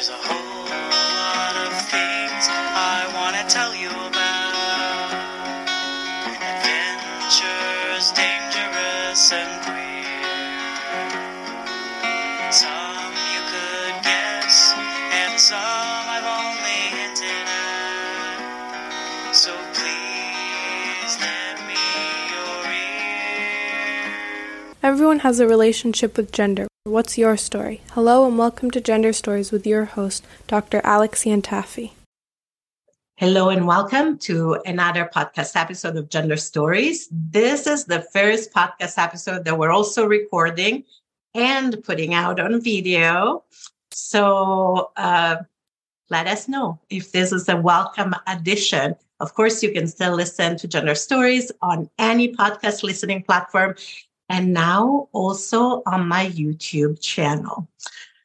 There's a whole lot of things I want to tell you about. Adventures, dangerous and. Some you could guess, and some I've only hinted at. So please lend me your ear. Everyone has a relationship with gender. What's your story? Hello and welcome to Gender Stories with your host, Dr. Alex Iantaffi. Hello and welcome to another podcast episode of Gender Stories. This is the first podcast episode that we're also recording and putting out on video. So uh, let us know if this is a welcome addition. Of course, you can still listen to Gender Stories on any podcast listening platform and now also on my YouTube channel.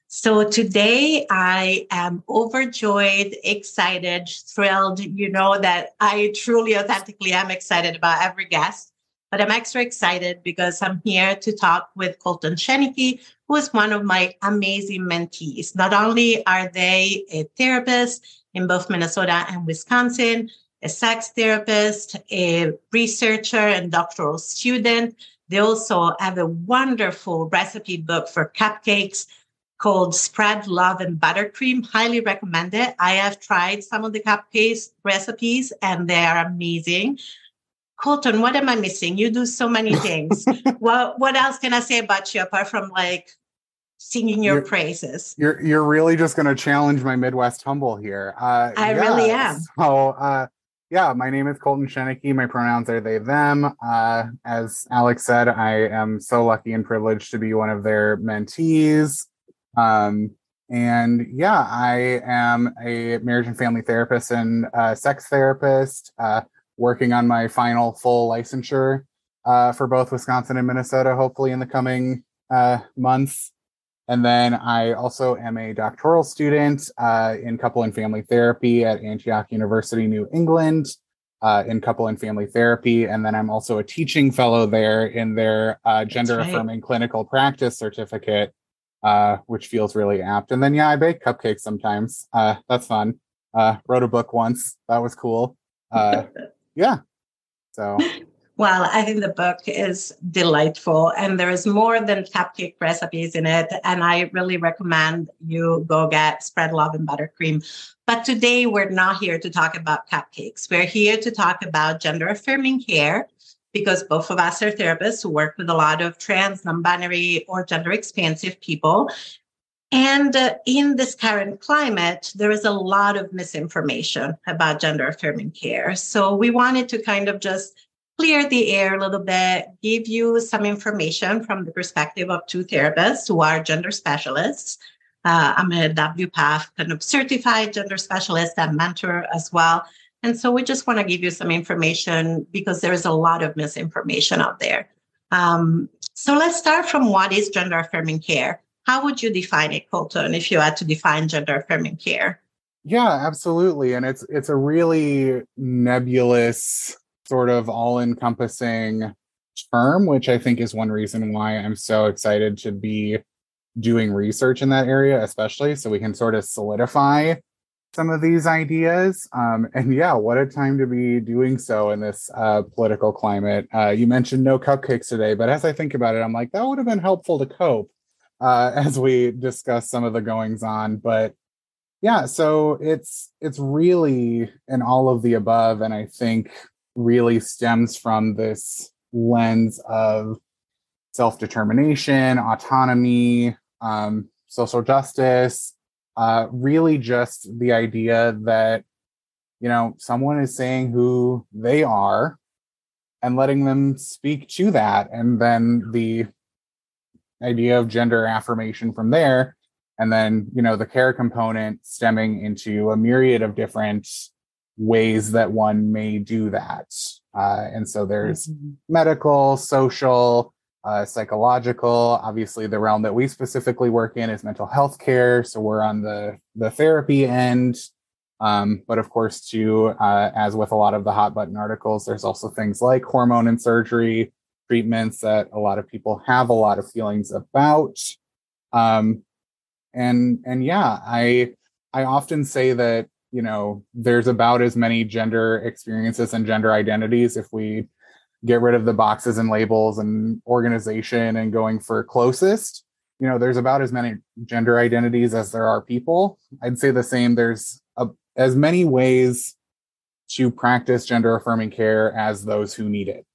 So today I am overjoyed, excited, thrilled. You know that I truly, authentically am excited about every guest, but I'm extra excited because I'm here to talk with Coltan Schoenike, who is one of my amazing mentees. Not only are they a therapist in both Minnesota and Wisconsin, a sex therapist, a researcher, and doctoral student, they also have a wonderful recipe book for cupcakes called Spread Love and Buttercream. Highly recommend it. I have tried some of the cupcakes recipes and they are amazing. Coltan, what am I missing? You do so many things. what what else can I say about you apart from like singing your You're- praises? You're you're really just going to challenge my Midwest humble here. Uh, I really am. So, uh, yeah, my name is Coltan Schoenike. My pronouns are they them. Uh, as Alex said, I am so lucky and privileged to be one of their mentees. Um, and yeah, I am a marriage and family therapist and sex therapist, uh, working on my final full licensure uh, for both Wisconsin and Minnesota, hopefully in the coming uh, months. And then I also am a doctoral student uh, in couple and family therapy at Antioch University, New England, uh, in couple and family therapy. And then I'm also a teaching fellow there in their uh, gender right. affirming clinical practice certificate, uh, which feels really apt. And then, yeah, I bake cupcakes sometimes. Uh, that's fun. Uh, wrote a book once. That was cool. Uh, yeah. So, Well, I think the book is delightful and there is more than cupcake recipes in it. And I really recommend you go get Spread Love and Buttercream. But today we're not here to talk about cupcakes. We're here to talk about gender affirming care because both of us are therapists who work with a lot of trans, non binary, or gender expansive people. And uh, in this current climate, there is a lot of misinformation about gender affirming care. So we wanted to kind of just clear the air a little bit, give you some information from the perspective of two therapists who are gender specialists. Uh, I'm a WPATH kind of certified gender specialist and mentor as well. And so we just want to give you some information because there is a lot of misinformation out there. Um, so let's start from what is gender affirming care. How would you define it, Coltan, if you had to define gender affirming care? Yeah, absolutely. And it's it's a really nebulous, sort of all-encompassing term, which I think is one reason why I'm so excited to be doing research in that area, especially so we can sort of solidify some of these ideas. Um, and yeah, what a time to be doing so in this uh, political climate. Uh, you mentioned no cupcakes today, but as I think about it, I'm like, that would have been helpful to cope uh, as we discuss some of the goings on. But yeah, so it's it's really an all of the above, and I think really stems from this lens of self-determination, autonomy, um, social justice, uh, really just the idea that you know someone is saying who they are and letting them speak to that and then the idea of gender affirmation from there and then you know the care component stemming into a myriad of different ways that one may do that. Uh, and so there's medical social uh, psychological. Obviously the realm that we specifically work in is mental health care so we're on the the therapy end. Um, but of course too uh, as with a lot of the hot button articles there's also things like hormone and surgery treatments that a lot of people have a lot of feelings about. Um, and and yeah i I often say that, you know, there's about as many gender experiences and gender identities if we get rid of the boxes and labels and organization and going for closest. You know, there's about as many gender identities as there are people. I'd say the same. There's a, as many ways to practice gender affirming care as those who need it.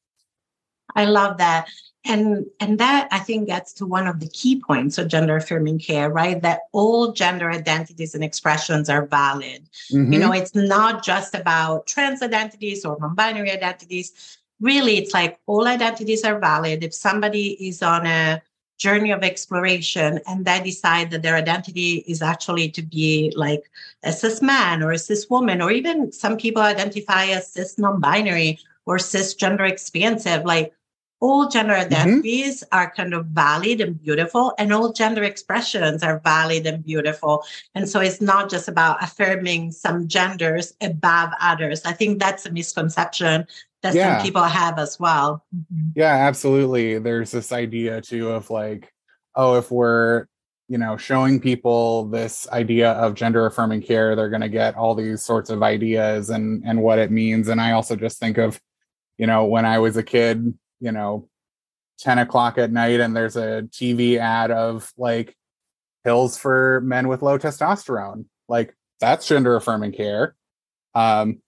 I love that. And and that I think gets to one of the key points of gender affirming care, right? That all gender identities and expressions are valid. Mm-hmm. You know, it's not just about trans identities or non-binary identities. Really, it's like all identities are valid. If somebody is on a journey of exploration and they decide that their identity is actually to be like a cis man or a cis woman, or even some people identify as cis non-binary or cisgender expansive, like all gender mm-hmm. identities mm-hmm. are kind of valid and beautiful and all gender expressions are valid and beautiful and so it's not just about affirming some genders above others i think that's a misconception that yeah. some people have as well mm-hmm. yeah absolutely there's this idea too of like oh if we're you know showing people this idea of gender affirming care they're going to get all these sorts of ideas and and what it means and i also just think of you know when i was a kid you know 10 o'clock at night and there's a tv ad of like pills for men with low testosterone like that's gender affirming care um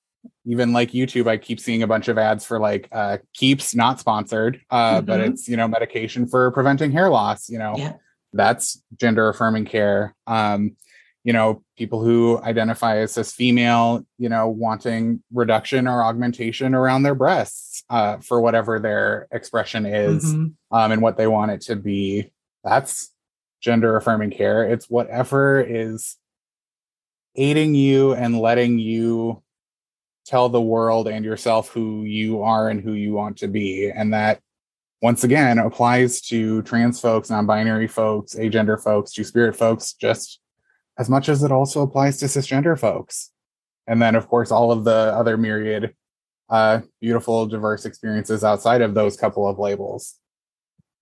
even like youtube i keep seeing a bunch of ads for like uh keeps not sponsored uh mm-hmm. but it's you know medication for preventing hair loss you know yeah. that's gender affirming care um you know people who identify as cis female you know wanting reduction or augmentation around their breasts uh, for whatever their expression is mm-hmm. um, and what they want it to be. That's gender affirming care. It's whatever is aiding you and letting you tell the world and yourself who you are and who you want to be. And that once again applies to trans folks non-binary folks agender folks two-spirit folks just as much as it also applies to cisgender folks. And then, of course, all of the other myriad uh, beautiful, diverse experiences outside of those couple of labels.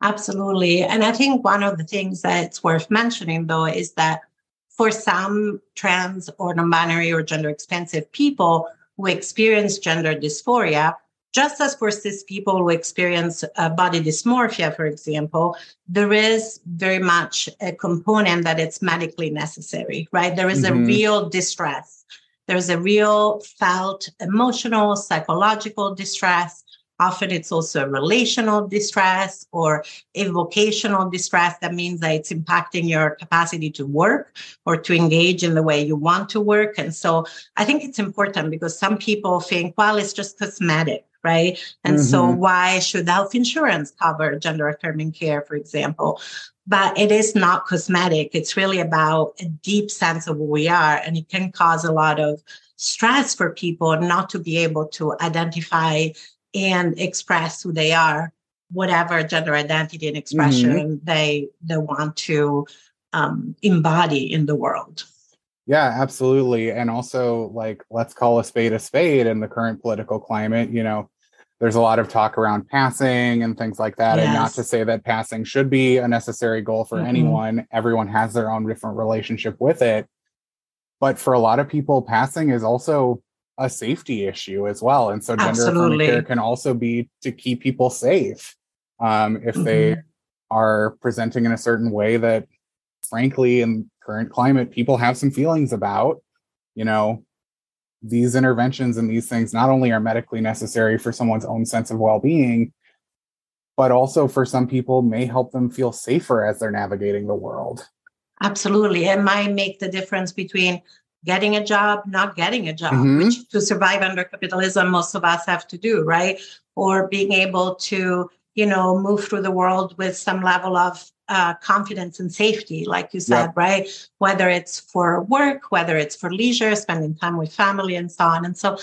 Absolutely. And I think one of the things that's worth mentioning, though, is that for some trans or non binary or gender expansive people who experience gender dysphoria, just as for cis people who experience uh, body dysmorphia, for example, there is very much a component that it's medically necessary, right? There is mm-hmm. a real distress. There's a real felt emotional, psychological distress. Often it's also a relational distress or a vocational distress. That means that it's impacting your capacity to work or to engage in the way you want to work. And so I think it's important because some people think, well, it's just cosmetic right? And mm-hmm. so why should health insurance cover gender affirming care, for example? But it is not cosmetic. It's really about a deep sense of who we are. And it can cause a lot of stress for people not to be able to identify and express who they are, whatever gender identity and expression mm-hmm. they they want to um, embody in the world. Yeah, absolutely. And also, like, let's call a spade a spade in the current political climate. You know, there's a lot of talk around passing and things like that. Yes. And not to say that passing should be a necessary goal for mm-hmm. anyone, everyone has their own different relationship with it. But for a lot of people, passing is also a safety issue as well. And so, gender care can also be to keep people safe um, if mm-hmm. they are presenting in a certain way that, frankly, in current climate people have some feelings about you know these interventions and these things not only are medically necessary for someone's own sense of well-being but also for some people may help them feel safer as they're navigating the world. Absolutely. It might make the difference between getting a job not getting a job mm-hmm. which to survive under capitalism most of us have to do right? Or being able to you know move through the world with some level of uh, confidence and safety, like you said, yep. right? Whether it's for work, whether it's for leisure, spending time with family, and so on. And so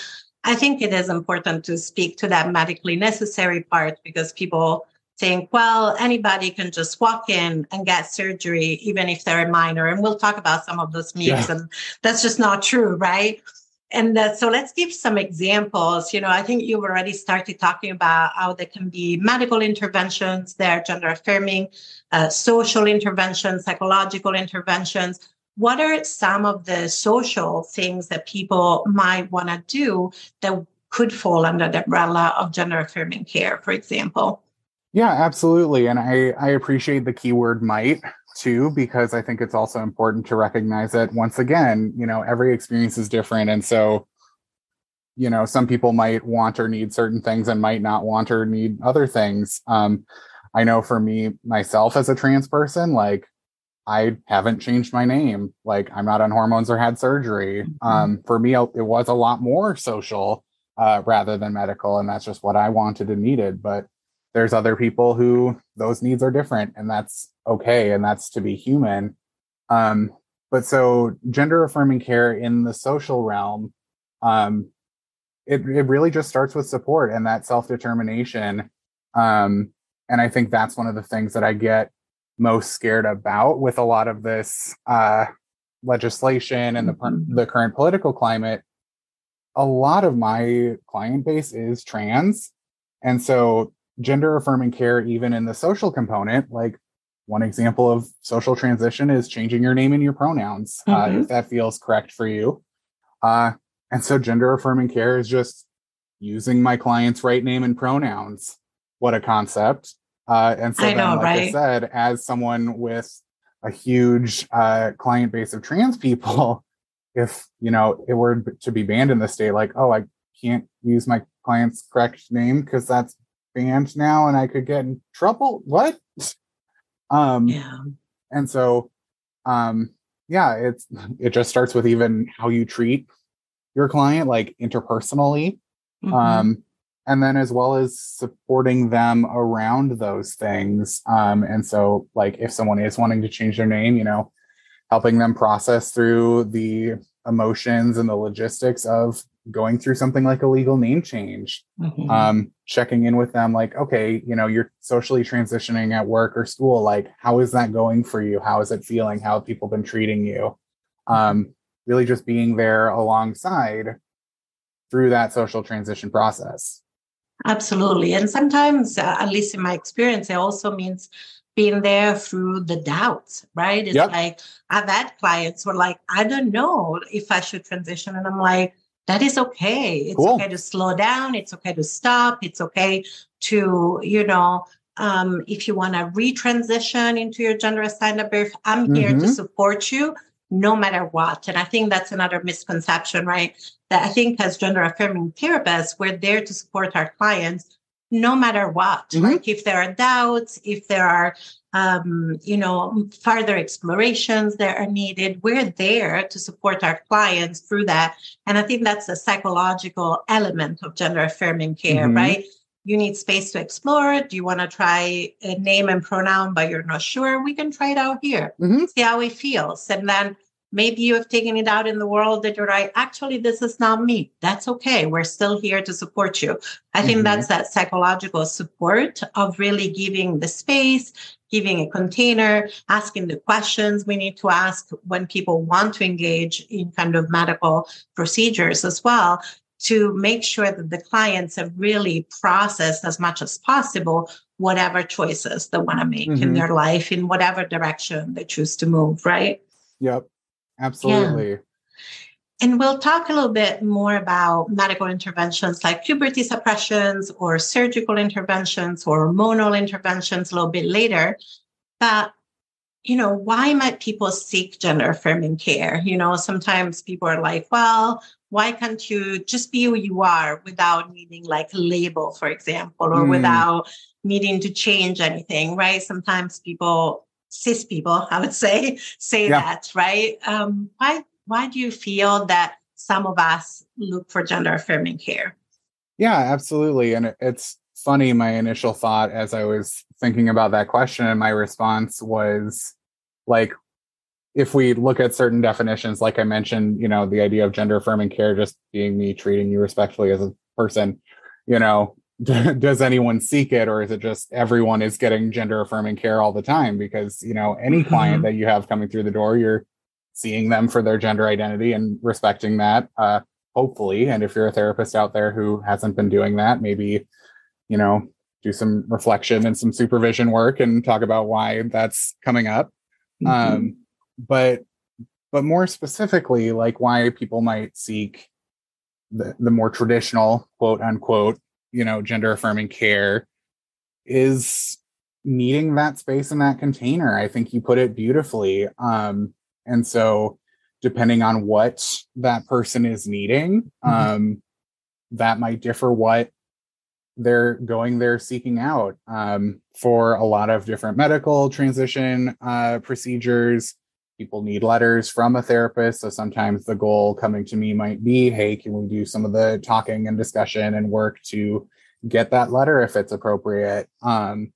I think it is important to speak to that medically necessary part because people think, well, anybody can just walk in and get surgery, even if they're a minor. And we'll talk about some of those myths, yeah. and that's just not true, right? And uh, so let's give some examples. You know, I think you've already started talking about how there can be medical interventions, there gender affirming, uh, social interventions, psychological interventions. what are some of the social things that people might want to do that could fall under the umbrella of gender affirming care, for example? Yeah, absolutely. And I, I appreciate the keyword might too, because I think it's also important to recognize that once again, you know, every experience is different. And so, you know, some people might want or need certain things and might not want or need other things. Um, I know for me, myself as a trans person, like I haven't changed my name. Like I'm not on hormones or had surgery. Mm-hmm. Um, for me, it was a lot more social uh, rather than medical. And that's just what I wanted and needed. But there's other people who those needs are different and that's okay. And that's to be human. Um, but so gender affirming care in the social realm, um, it, it really just starts with support and that self determination. Um, and I think that's one of the things that I get most scared about with a lot of this uh, legislation and the, mm-hmm. the current political climate a lot of my client base is trans. And so gender affirming care, even in the social component, like one example of social transition is changing your name and your pronouns mm-hmm. uh, if that feels correct for you. Uh, and so gender affirming care is just using my client's right name and pronouns. What a concept. Uh, and so, I then, know, like right? I said, as someone with a huge uh, client base of trans people, if you know it were to be banned in the state like oh i can't use my client's correct name because that's banned now and i could get in trouble what um yeah and so um yeah it's it just starts with even how you treat your client like interpersonally mm-hmm. um and then as well as supporting them around those things um and so like if someone is wanting to change their name you know helping them process through the emotions and the logistics of going through something like a legal name change mm-hmm. um, checking in with them like okay you know you're socially transitioning at work or school like how is that going for you how is it feeling how have people been treating you um, really just being there alongside through that social transition process absolutely and sometimes uh, at least in my experience it also means being there through the doubts, right? It's yep. like I've had clients who are like, I don't know if I should transition. And I'm like, that is okay. It's cool. okay to slow down. It's okay to stop. It's okay to, you know, um, if you want to retransition into your gender assigned at birth, I'm mm-hmm. here to mm-hmm. support you no matter what. And I think that's another misconception, right? That I think as gender affirming therapists, we're there to support our clients no matter what. Mm-hmm. Like if there are doubts, if there are um, you know, further explorations that are needed. We're there to support our clients through that. And I think that's a psychological element of gender affirming care, mm-hmm. right? You need space to explore. Do you want to try a name and pronoun, but you're not sure? We can try it out here, mm-hmm. see how it feels. And then maybe you have taken it out in the world that you're like, actually, this is not me. That's okay. We're still here to support you. I think mm-hmm. that's that psychological support of really giving the space, giving a container, asking the questions we need to ask when people want to engage in kind of medical procedures as well to make sure that the clients have really processed as much as possible whatever choices they want to make mm-hmm. in their life in whatever direction they choose to move, right? Yep. Absolutely. Yeah. And we'll talk a little bit more about medical interventions like puberty suppressions or surgical interventions or hormonal interventions a little bit later. But, you know, why might people seek gender affirming care? You know, sometimes people are like, well, why can't you just be who you are without needing like a label, for example, or mm. without needing to change anything, right? Sometimes people cis people, I would say, say yeah. that, right? Um, why why do you feel that some of us look for gender affirming care? Yeah, absolutely. And it's funny, my initial thought as I was thinking about that question and my response was like, if we look at certain definitions, like I mentioned, you know, the idea of gender affirming care just being me treating you respectfully as a person, you know, does anyone seek it or is it just everyone is getting gender affirming care all the time because you know any mm-hmm. client that you have coming through the door you're seeing them for their gender identity and respecting that uh hopefully and if you're a therapist out there who hasn't been doing that maybe you know do some reflection and some supervision work and talk about why that's coming up mm-hmm. um but but more specifically, like why people might seek the, the more traditional quote unquote, you know, gender affirming care is needing that space in that container. I think you put it beautifully. Um, and so depending on what that person is needing, mm-hmm. um, that might differ what they're going there seeking out um, for a lot of different medical transition uh, procedures. People need letters from a therapist. So sometimes the goal coming to me might be hey, can we do some of the talking and discussion and work to get that letter if it's appropriate? Um,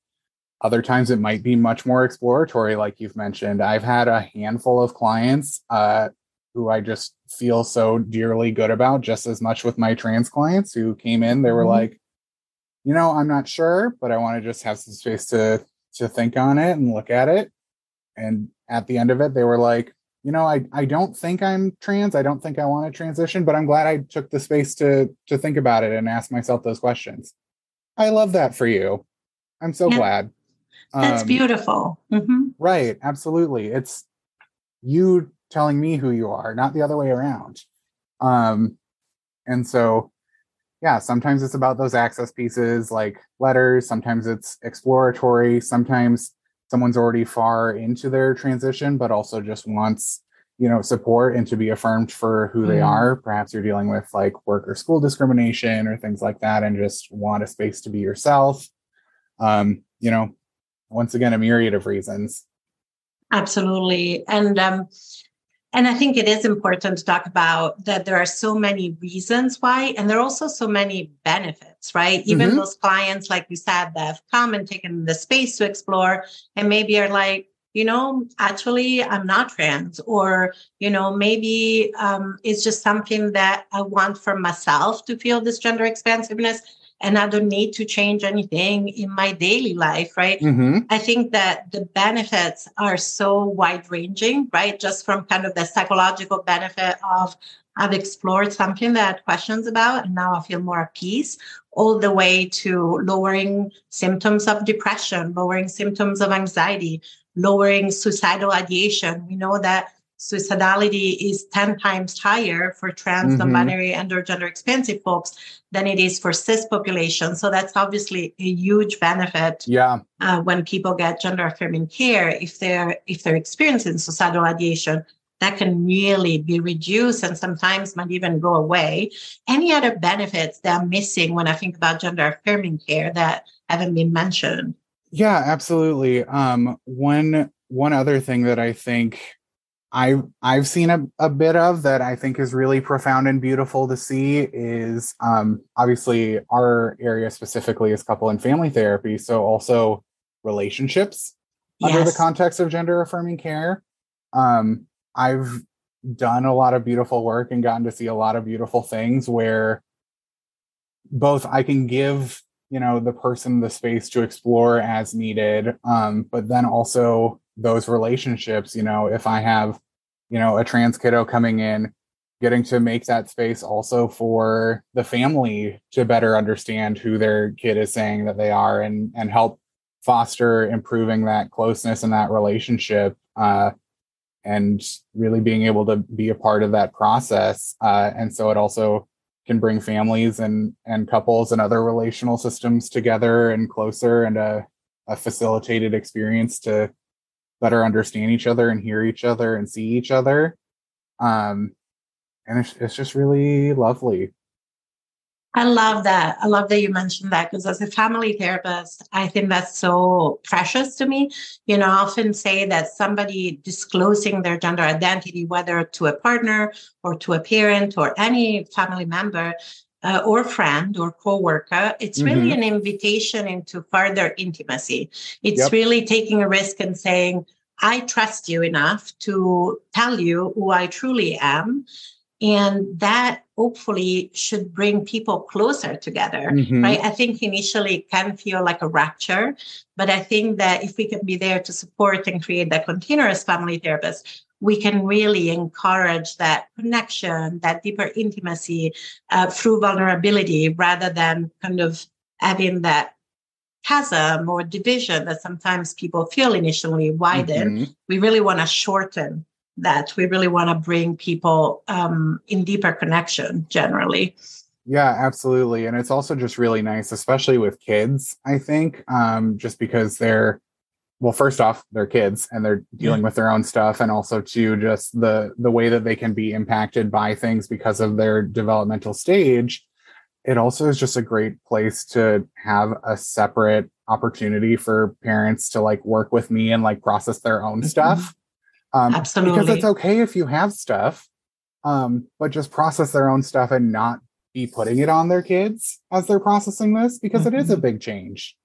other times it might be much more exploratory, like you've mentioned. I've had a handful of clients uh, who I just feel so dearly good about, just as much with my trans clients who came in. They were mm-hmm. like, you know, I'm not sure, but I want to just have some space to to think on it and look at it. And at the end of it, they were like, you know, I, I don't think I'm trans. I don't think I want to transition, but I'm glad I took the space to to think about it and ask myself those questions. I love that for you. I'm so yeah. glad. That's um, beautiful. Mm-hmm. Right. Absolutely. It's you telling me who you are, not the other way around. Um, and so yeah, sometimes it's about those access pieces like letters, sometimes it's exploratory, sometimes someone's already far into their transition, but also just wants, you know, support and to be affirmed for who mm. they are. Perhaps you're dealing with like work or school discrimination or things like that and just want a space to be yourself. Um, you know, once again, a myriad of reasons. Absolutely. And um, and I think it is important to talk about that there are so many reasons why, and there are also so many benefits, right? Even mm-hmm. those clients, like you said, that have come and taken the space to explore and maybe are like, you know, actually, I'm not trans, or, you know, maybe um, it's just something that I want for myself to feel this gender expansiveness and I don't need to change anything in my daily life, right? Mm-hmm. I think that the benefits are so wide ranging, right? Just from kind of the psychological benefit of I've explored something that I had questions about, and now I feel more at peace, all the way to lowering symptoms of depression, lowering symptoms of anxiety, lowering suicidal ideation. We know that suicidality is 10 times higher for trans, mm-hmm. non-binary, and or gender expansive folks than it is for cis population. So that's obviously a huge benefit. Yeah. Uh, when people get gender affirming care, if they're if they're experiencing suicidal ideation, that can really be reduced and sometimes might even go away. Any other benefits that I'm missing when I think about gender affirming care that haven't been mentioned? Yeah, absolutely. Um, one one other thing that I think I've I've seen a, a bit of that I think is really profound and beautiful to see is um, obviously our area specifically is couple and family therapy, so also relationships yes. under the context of gender affirming care. Um, I've done a lot of beautiful work and gotten to see a lot of beautiful things where both I can give you know the person the space to explore as needed, um, but then also those relationships you know if i have you know a trans kiddo coming in getting to make that space also for the family to better understand who their kid is saying that they are and and help foster improving that closeness and that relationship uh, and really being able to be a part of that process uh, and so it also can bring families and and couples and other relational systems together and closer and a, a facilitated experience to better understand each other and hear each other and see each other. Um, and it's, it's just really lovely. I love that. I love that you mentioned that because as a family therapist, I think that's so precious to me. You know, I often say that somebody disclosing their gender identity, whether to a partner or to a parent or any family member, uh, or friend or coworker, it's mm-hmm. really an invitation into further intimacy. It's yep. really taking a risk and saying, I trust you enough to tell you who I truly am. And that hopefully should bring people closer together, mm-hmm. right? I think initially it can feel like a rupture, but I think that if we can be there to support and create that continuous family therapist, we can really encourage that connection, that deeper intimacy uh, through vulnerability rather than kind of having that chasm or division that sometimes people feel initially widen. Mm-hmm. We really want to shorten that we really want to bring people um, in deeper connection generally. Yeah, absolutely. And it's also just really nice, especially with kids, I think, um, just because they're, well, first off, they're kids and they're dealing with their own stuff. And also to just the, the way that they can be impacted by things because of their developmental stage. It also is just a great place to have a separate opportunity for parents to like work with me and like process their own Mhm. stuff. Um, Absolutely. Because it's okay if you have stuff, um, but just process their own stuff and not be putting it on their kids as they're processing this because it is a Mhm. big change.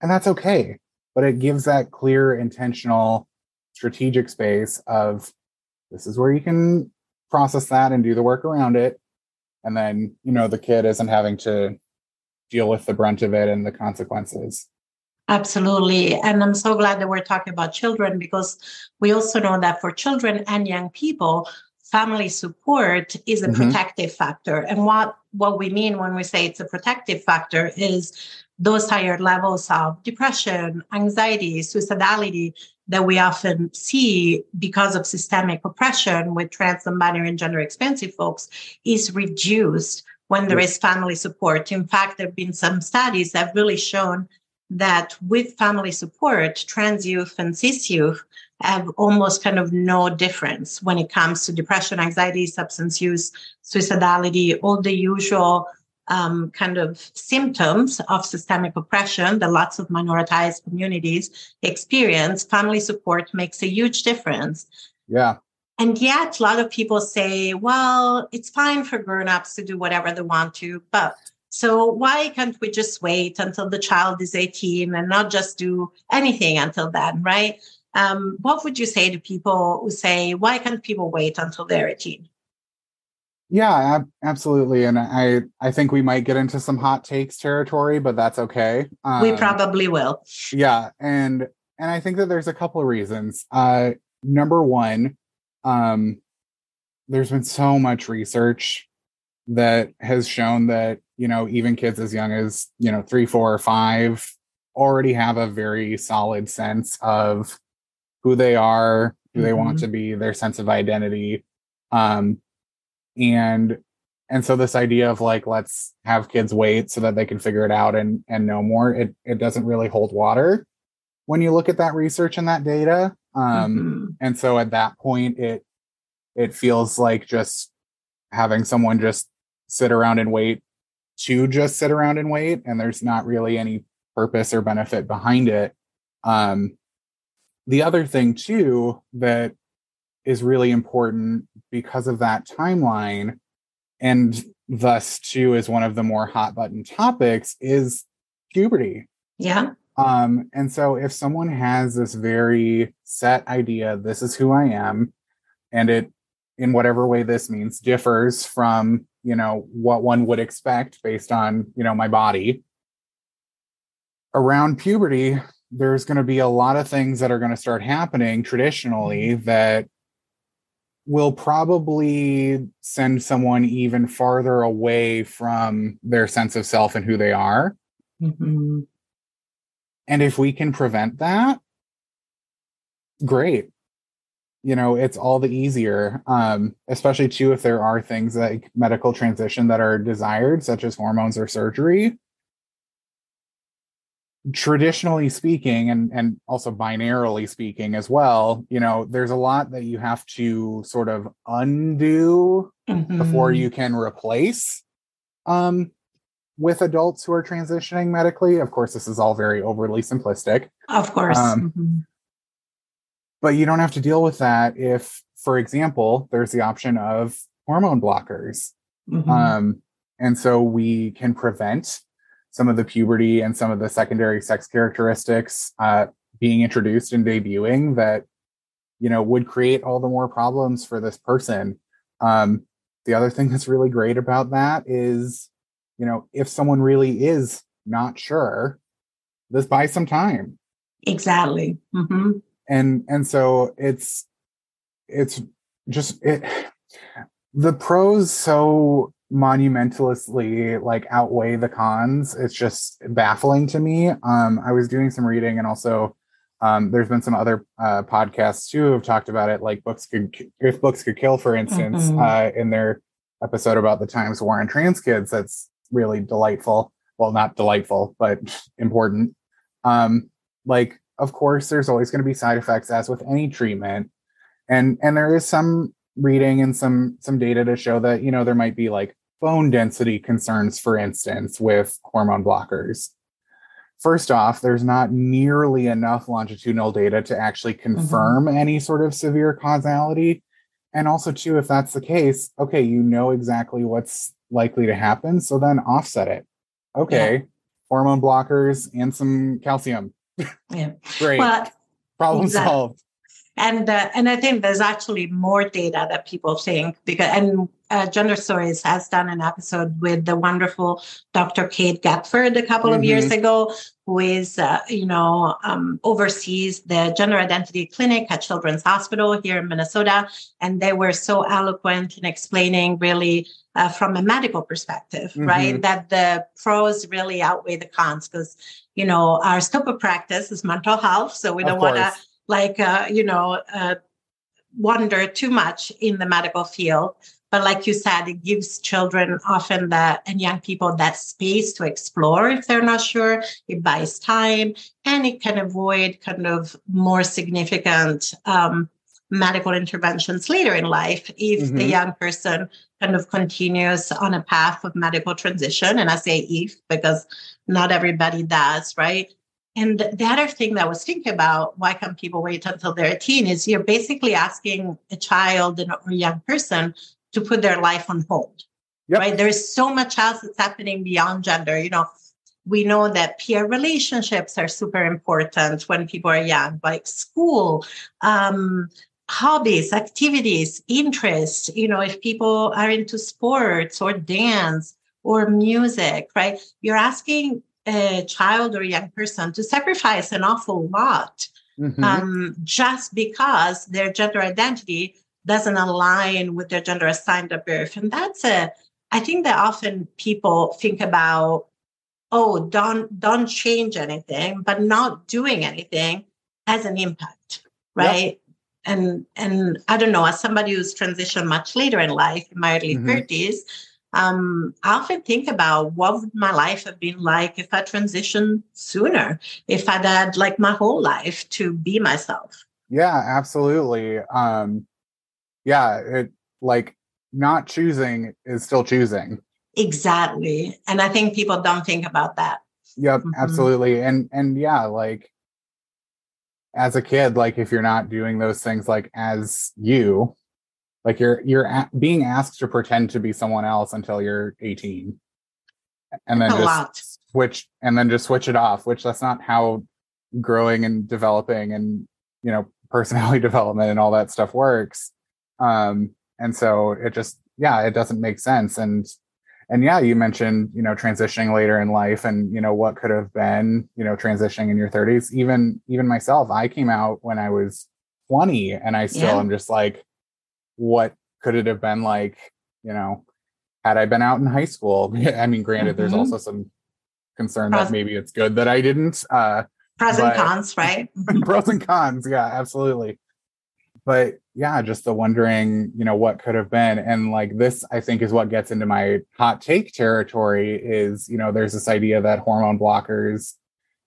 And that's okay. But it gives that clear, intentional, strategic space of this is where you can process that and do the work around it. And then, you know, the kid isn't having to deal with the brunt of it and the consequences. Absolutely. And I'm so glad that we're talking about children because we also know that for children and young people, family support is a Mhm. protective factor. And what, what we mean when we say it's a protective factor is those higher levels of depression, anxiety, suicidality that we often see because of systemic oppression with trans, non-binary, and gender expansive folks is reduced when there is family support. In fact, there have been some studies that have really shown that with family support, trans youth and cis youth have almost kind of no difference when it comes to depression, anxiety, substance use, suicidality, all the usual um, kind of symptoms of systemic oppression that lots of minoritized communities experience. Family support makes a huge difference. Yeah. And yet, a lot of people say, well, it's fine for grown-ups to do whatever they want to, but so why can't we just wait until the child is 18 and not just do anything until then, right? Um, what would you say to people who say, why can't people wait until they're 18? Yeah, ab- absolutely. And I, I think we might get into some hot takes territory, but that's okay. we Um, probably will. yeah and and i think that there's a couple of reasons uh number one um there's been so much research that has shown that you know even kids as young as you know three four or five already have a very solid sense of who they are who they want Mhm. to be their sense of identity um and and so this idea of like let's have kids wait so that they can figure it out and and know more it it doesn't really hold water when you look at that research and that data um Mhm. and so at that point it it feels like just having someone just sit around and wait to just sit around and wait and there's not really any purpose or benefit behind it um the other thing too that is really important because of that timeline and thus too is one of the more hot button topics is puberty Yeah. um, and so if someone has this very set idea, this is who I am, and it in whatever way this means differs from, you know, what one would expect based on, you know, my body. Around puberty, there's going to be a lot of things that are going to start happening traditionally that will probably send someone even farther away from their sense of self and who they are. Mhm. And if we can prevent that, great. You know, it's all the easier. Um, especially too if there are things like medical transition that are desired, such as hormones or surgery. Traditionally speaking, and and also binarily speaking as well, you know, there's a lot that you have to sort of undo before Mhm. you can replace um with adults who are transitioning medically of course this is all very overly simplistic Of course. um, Mhm. but you don't have to deal with that if for example there's the option of hormone blockers Mhm. um and so we can prevent some of the puberty and some of the secondary sex characteristics uh being introduced and debuting that you know would create all the more problems for this person. Um the other thing that's really great about that is you know if someone really is not sure this buys some time. Exactly. hmm and and so it's it's just it the pros so monumentalously like outweigh the cons it's just baffling to me um i was doing some reading and also Um, there's been some other uh, podcasts too who have talked about it, like books could if books could kill, for instance, Mhm. uh, in their episode about the times war on trans kids. That's really delightful. Well, not delightful, but important. Um, like, of course, there's always going to be side effects, as with any treatment, and and there is some reading and some some data to show that you know there might be like bone density concerns, for instance, with hormone blockers. First off, there's not nearly enough longitudinal data to actually confirm any sort of severe causality. And also, too, if that's the case, okay, you know exactly what's likely to happen. So then offset it. Okay, hormone blockers and some calcium. Yeah. Great. But Problem exactly. solved. and uh, and I think there's actually more data that people think because and uh, Gender Stories has done an episode with the wonderful Dr. Kade Goepferd a couple of years ago, who is uh, you know um, oversees the gender identity clinic at Children's Hospital here in Minnesota, and they were so eloquent in explaining really. Uh, from a medical perspective, right? That the pros really outweigh the cons because, you know, our scope of practice is mental health. So we Of don't want to like uh, you know uh, wonder too much in the medical field but like you said it gives children often that and young people that space to explore if they're not sure. It buys time and it can avoid kind of more significant um, medical interventions later in life if the Mhm. young person kind of continues on a path of medical transition. And i say if because not everybody does right? And the other thing that I was thinking about, why can't people wait until they're 18, is you're basically asking a child and- or a young person to put their life on hold. Yep. Right? There's so much else that's happening beyond gender. You know, we know that peer relationships are super important when people are young, like school, um, hobbies, activities, interests. You know, if people are into sports or dance or music, right? You're asking a child or a young person to sacrifice an awful lot Mhm. um, just because their gender identity doesn't align with their gender assigned at birth. And that's a, I think that often people think about, oh, don't don't change anything, but not doing anything has an impact, Yep. right? And and I don't know, as somebody who's transitioned much later in life, in my early Mhm. 30s, um, I often think about what would my life have been like if I transitioned sooner, if I'd had like my whole life to be myself. Yeah, absolutely. Um, yeah, it like not choosing is still choosing. Exactly. And I think people don't think about that. Yep, Mhm. absolutely. And and yeah, like as a kid, like if you're not doing those things like as you, like you're you're a- being asked to pretend to be someone else until you're 18. And then just lot. switch and then just switch it off, which that's not how growing and developing and you know personality development and all that stuff works. Um and so it just yeah, it doesn't make sense and and yeah you mentioned you know transitioning later in life and you know what could have been you know transitioning in your 30s even even myself i came out when i was 20 and i still Yeah. am just like what could it have been like you know had i been out in high school i mean granted there's Mhm. also some concern Pros- that maybe it's good that i didn't uh Pros and cons, right? pros and cons yeah absolutely but yeah just the wondering you know what could have been and like this i think is what gets into my hot take territory is you know there's this idea that hormone blockers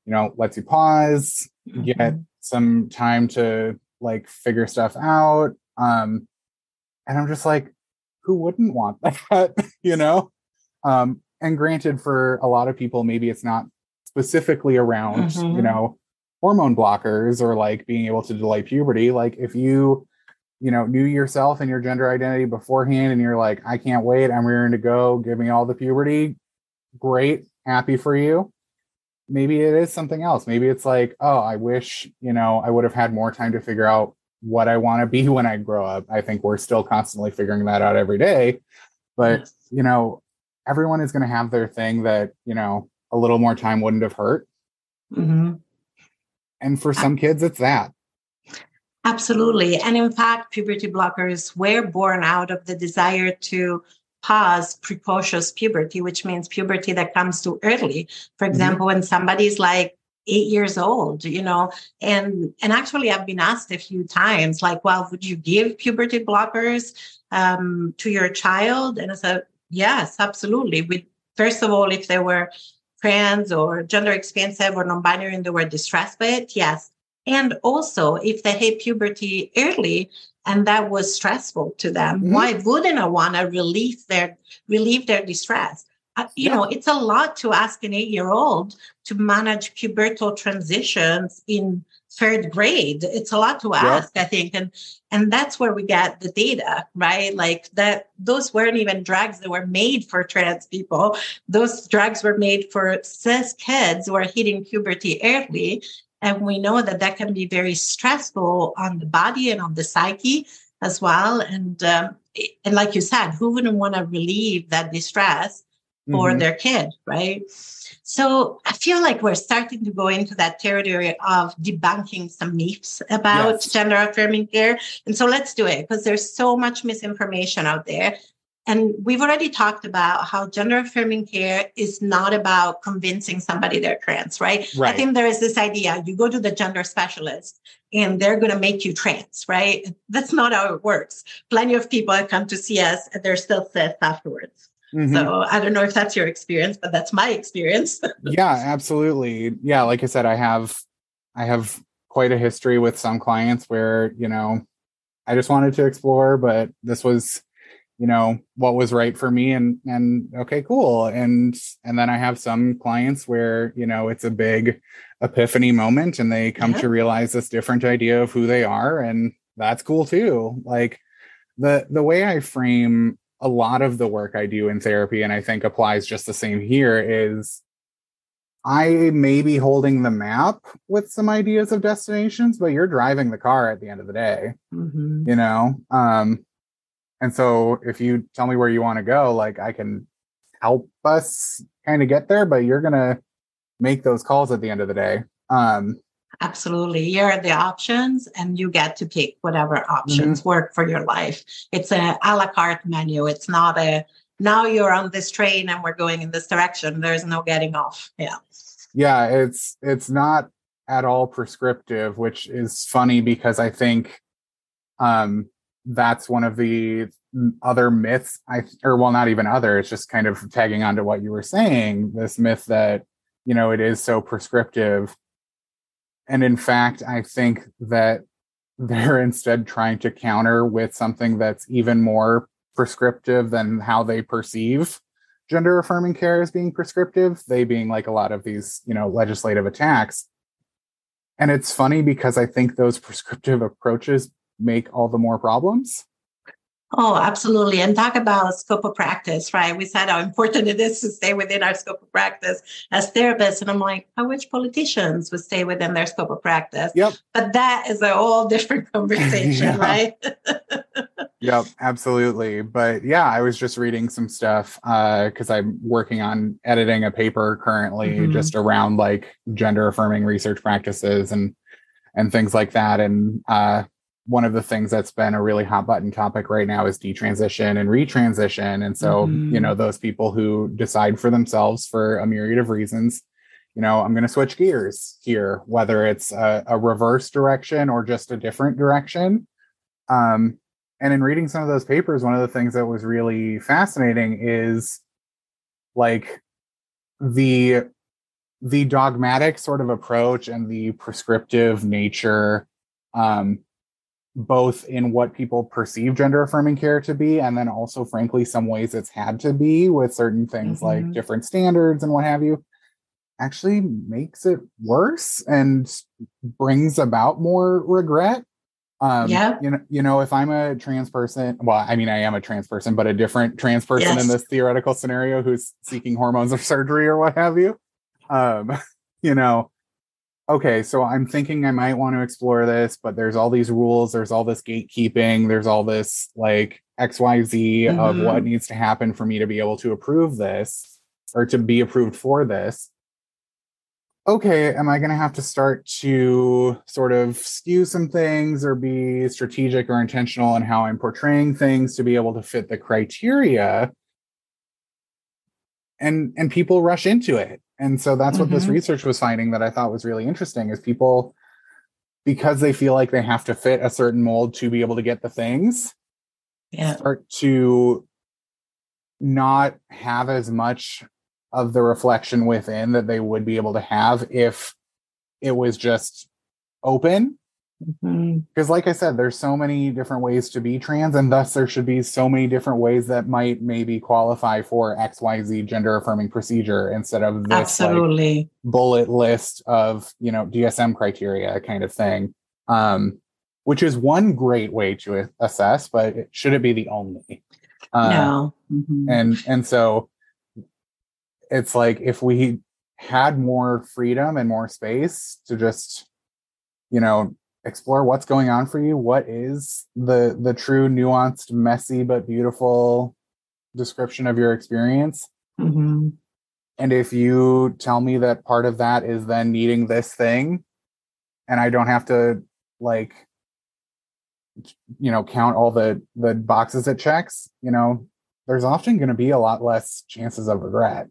you know lets you pause get Mhm. some time to like figure stuff out um and i'm just like who wouldn't want that you know um and granted for a lot of people maybe it's not specifically around you Mhm. know hormone blockers or like being able to delay puberty like if you you know knew yourself and your gender identity beforehand and you're like i can't wait. I'm rearing to go. Give me all the puberty. Great. Happy for you. Maybe it is something else. Maybe it's like oh i wish you know i would have had more time to figure out what i want to be when i grow up. I think we're still constantly figuring that out every day. But you know everyone is going to have their thing that you know a little more time wouldn't have hurt. Mhm. and for some kids it's that Absolutely. And in fact, puberty blockers were born out of the desire to pause precocious puberty, which means puberty that comes too early. For Mhm. example, when somebody's like eight years old you know and and actually i've been asked a few times like well would you give puberty blockers um, to your child and i said yes absolutely we first of all if they were trans or gender expansive or non-binary and they were distressed by it yes and also if they hit puberty early and that was stressful to them mm-hmm. why wouldn't i want to relieve their relieve their distress uh, you yeah. know it's a lot to ask an eight year old to manage pubertal transitions in third grade it's a lot to ask yeah. i think and and that's where we get the data right like that those weren't even drugs that were made for trans people those drugs were made for cis kids who are hitting puberty early and we know that that can be very stressful on the body and on the psyche as well and um, and like you said who wouldn't want to relieve that distress for mm-hmm. their kid, right? So I feel like we're starting to go into that territory of debunking some myths about yes. gender affirming care. And so let's do it because there's so much misinformation out there. And we've already talked about how gender affirming care is not about convincing somebody they're trans, right? right? I think there is this idea you go to the gender specialist and they're going to make you trans, right? That's not how it works. Plenty of people have come to see us and they're still cis afterwards. Mm-hmm. So I don't know if that's your experience, but that's my experience. yeah, absolutely. Yeah, like I said, I have I have quite a history with some clients where, you know, I just wanted to explore, but this was, you know, what was right for me and and okay, cool. And and then I have some clients where, you know, it's a big epiphany moment and they come yeah. to realize this different idea of who they are and that's cool too. Like the the way I frame a lot of the work I do in therapy, and I think applies just the same here, is I may be holding the map with some ideas of destinations, but you're driving the car at the end of the day, mm-hmm. you know? Um, and so if you tell me where you want to go, like I can help us kind of get there, but you're going to make those calls at the end of the day. Um, Absolutely. Here are the options, and you get to pick whatever options mm-hmm. work for your life. It's a a la carte menu. It's not a now you're on this train and we're going in this direction. There's no getting off. Yeah. Yeah, it's it's not at all prescriptive, which is funny because I think um that's one of the other myths I or well not even other, it's just kind of tagging on to what you were saying, this myth that you know it is so prescriptive and in fact, I think that they're instead trying to counter with something that's even more prescriptive than how they perceive gender affirming care as being prescriptive, they being like a lot of these, you know, legislative attacks. And it's funny because I think those prescriptive approaches make all the more problems. Oh, absolutely. And talk about scope of practice, right? We said how important it is to stay within our scope of practice as therapists. And I'm like, I wish politicians would stay within their scope of practice. Yep. But that is a whole different conversation, right? yep, absolutely. But yeah, I was just reading some stuff because uh, I'm working on editing a paper currently mm-hmm. just around like gender affirming research practices and and things like that. And uh, one of the things that's been a really hot button topic right now is detransition and retransition. And so, mm-hmm. you know, those people who decide for themselves for a myriad of reasons, you know, I'm going to switch gears here, whether it's a, a, reverse direction or just a different direction. Um, and in reading some of those papers, one of the things that was really fascinating is like the the dogmatic sort of approach and the prescriptive nature um, both in what people perceive gender affirming care to be and then also frankly some ways it's had to be with certain things mm-hmm. like different standards and what have you actually makes it worse and brings about more regret um yeah you know you know if i'm a trans person well i mean i am a trans person but a different trans person yes. in this theoretical scenario who's seeking hormones or surgery or what have you um you know okay, so I'm thinking I might want to explore this, but there's all these rules, there's all this gatekeeping, there's all this like XYZ mm-hmm. of what mm-hmm. needs to happen for me to be able to approve this or to be approved for this. Okay, am I going to have to start to sort of skew some things or be strategic or intentional in how I'm portraying things to be able to fit the criteria? And and people rush into it and so that's what this Mhm. research was finding that i thought was really interesting is people because they feel like they have to fit a certain mold to be able to get the things Yeah. start to not have as much of the reflection within that they would be able to have if it was just open Mhm. because like i said there's so many different ways to be trans and thus there should be so many different ways that might maybe qualify for xyz gender affirming procedure instead of this like, Absolutely. bullet list of you know dsm criteria kind of thing um which is one great way to assess but it, should it be the only uh, no. Mhm. and and so it's like if we had more freedom and more space to just you know explore what's going on for you. What is the the true nuanced messy but beautiful description of your experience? Mhm. and if you tell me that part of that is then needing this thing and i don't have to like you know count all the the boxes it checks you know there's often going to be a lot less chances of regret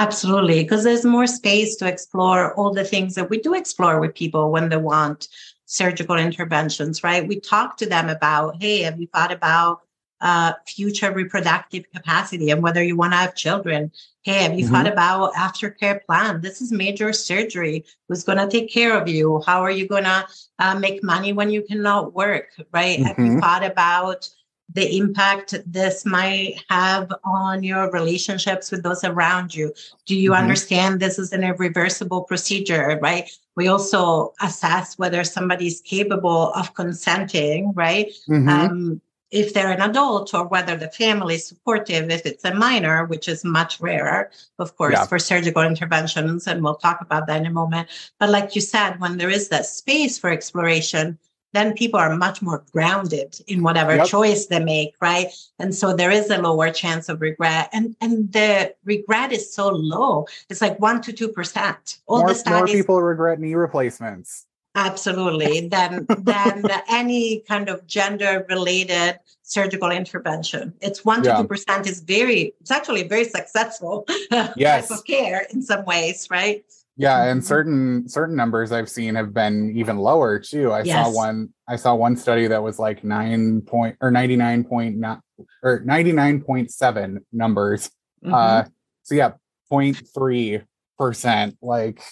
Absolutely, because there's more space to explore all the things that we do explore with people when they want surgical interventions, right? We talk to them about, hey, have you thought about uh, future reproductive capacity and whether you want to have children? Hey, have you thought about aftercare plan? This is major surgery. Who's going to take care of you? How are you going to uh, make money when you cannot work, right? Have you Mhm. thought about the impact this might have on your relationships with those around you. Do you Mhm. understand this is an irreversible procedure, right? We also assess whether somebody's capable of consenting, right? Mhm. Um, if they're an adult or whether the family is supportive, if it's a minor, which is much rarer, of course, Yeah. for surgical interventions. And we'll talk about that in a moment. But like you said, when there is that space for exploration, then people are much more grounded in whatever Yep. choice they make, right? And so there is a lower chance of regret. And and the regret is so low. It's like one to two percent. All more, the more studies people regret knee replacements absolutely than than any kind of gender related surgical intervention. It's one to Yeah. two percent is very it's actually very successful Yes. type of care in some ways, right? Yeah, and Mhm. certain certain numbers I've seen have been even lower too. I saw one I saw one study that was like nine point or ninety nine point nine or ninety nine point seven numbers. Mhm. Uh so yeah, 0.3 percent. Like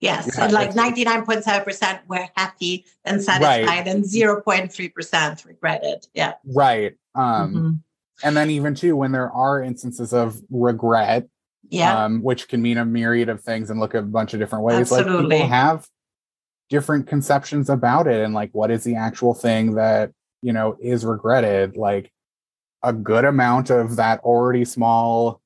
Yes, Yeah, and like 99.7% were happy and satisfied, and 0.3% regretted. Yeah. right. Um Mhm. and then even too, when there are instances of regret, Yeah. um, which can mean a myriad of things and look a bunch of different ways. Like Absolutely. people have different conceptions about it and like what is the actual thing that you know is regretted. Like a good amount of that already small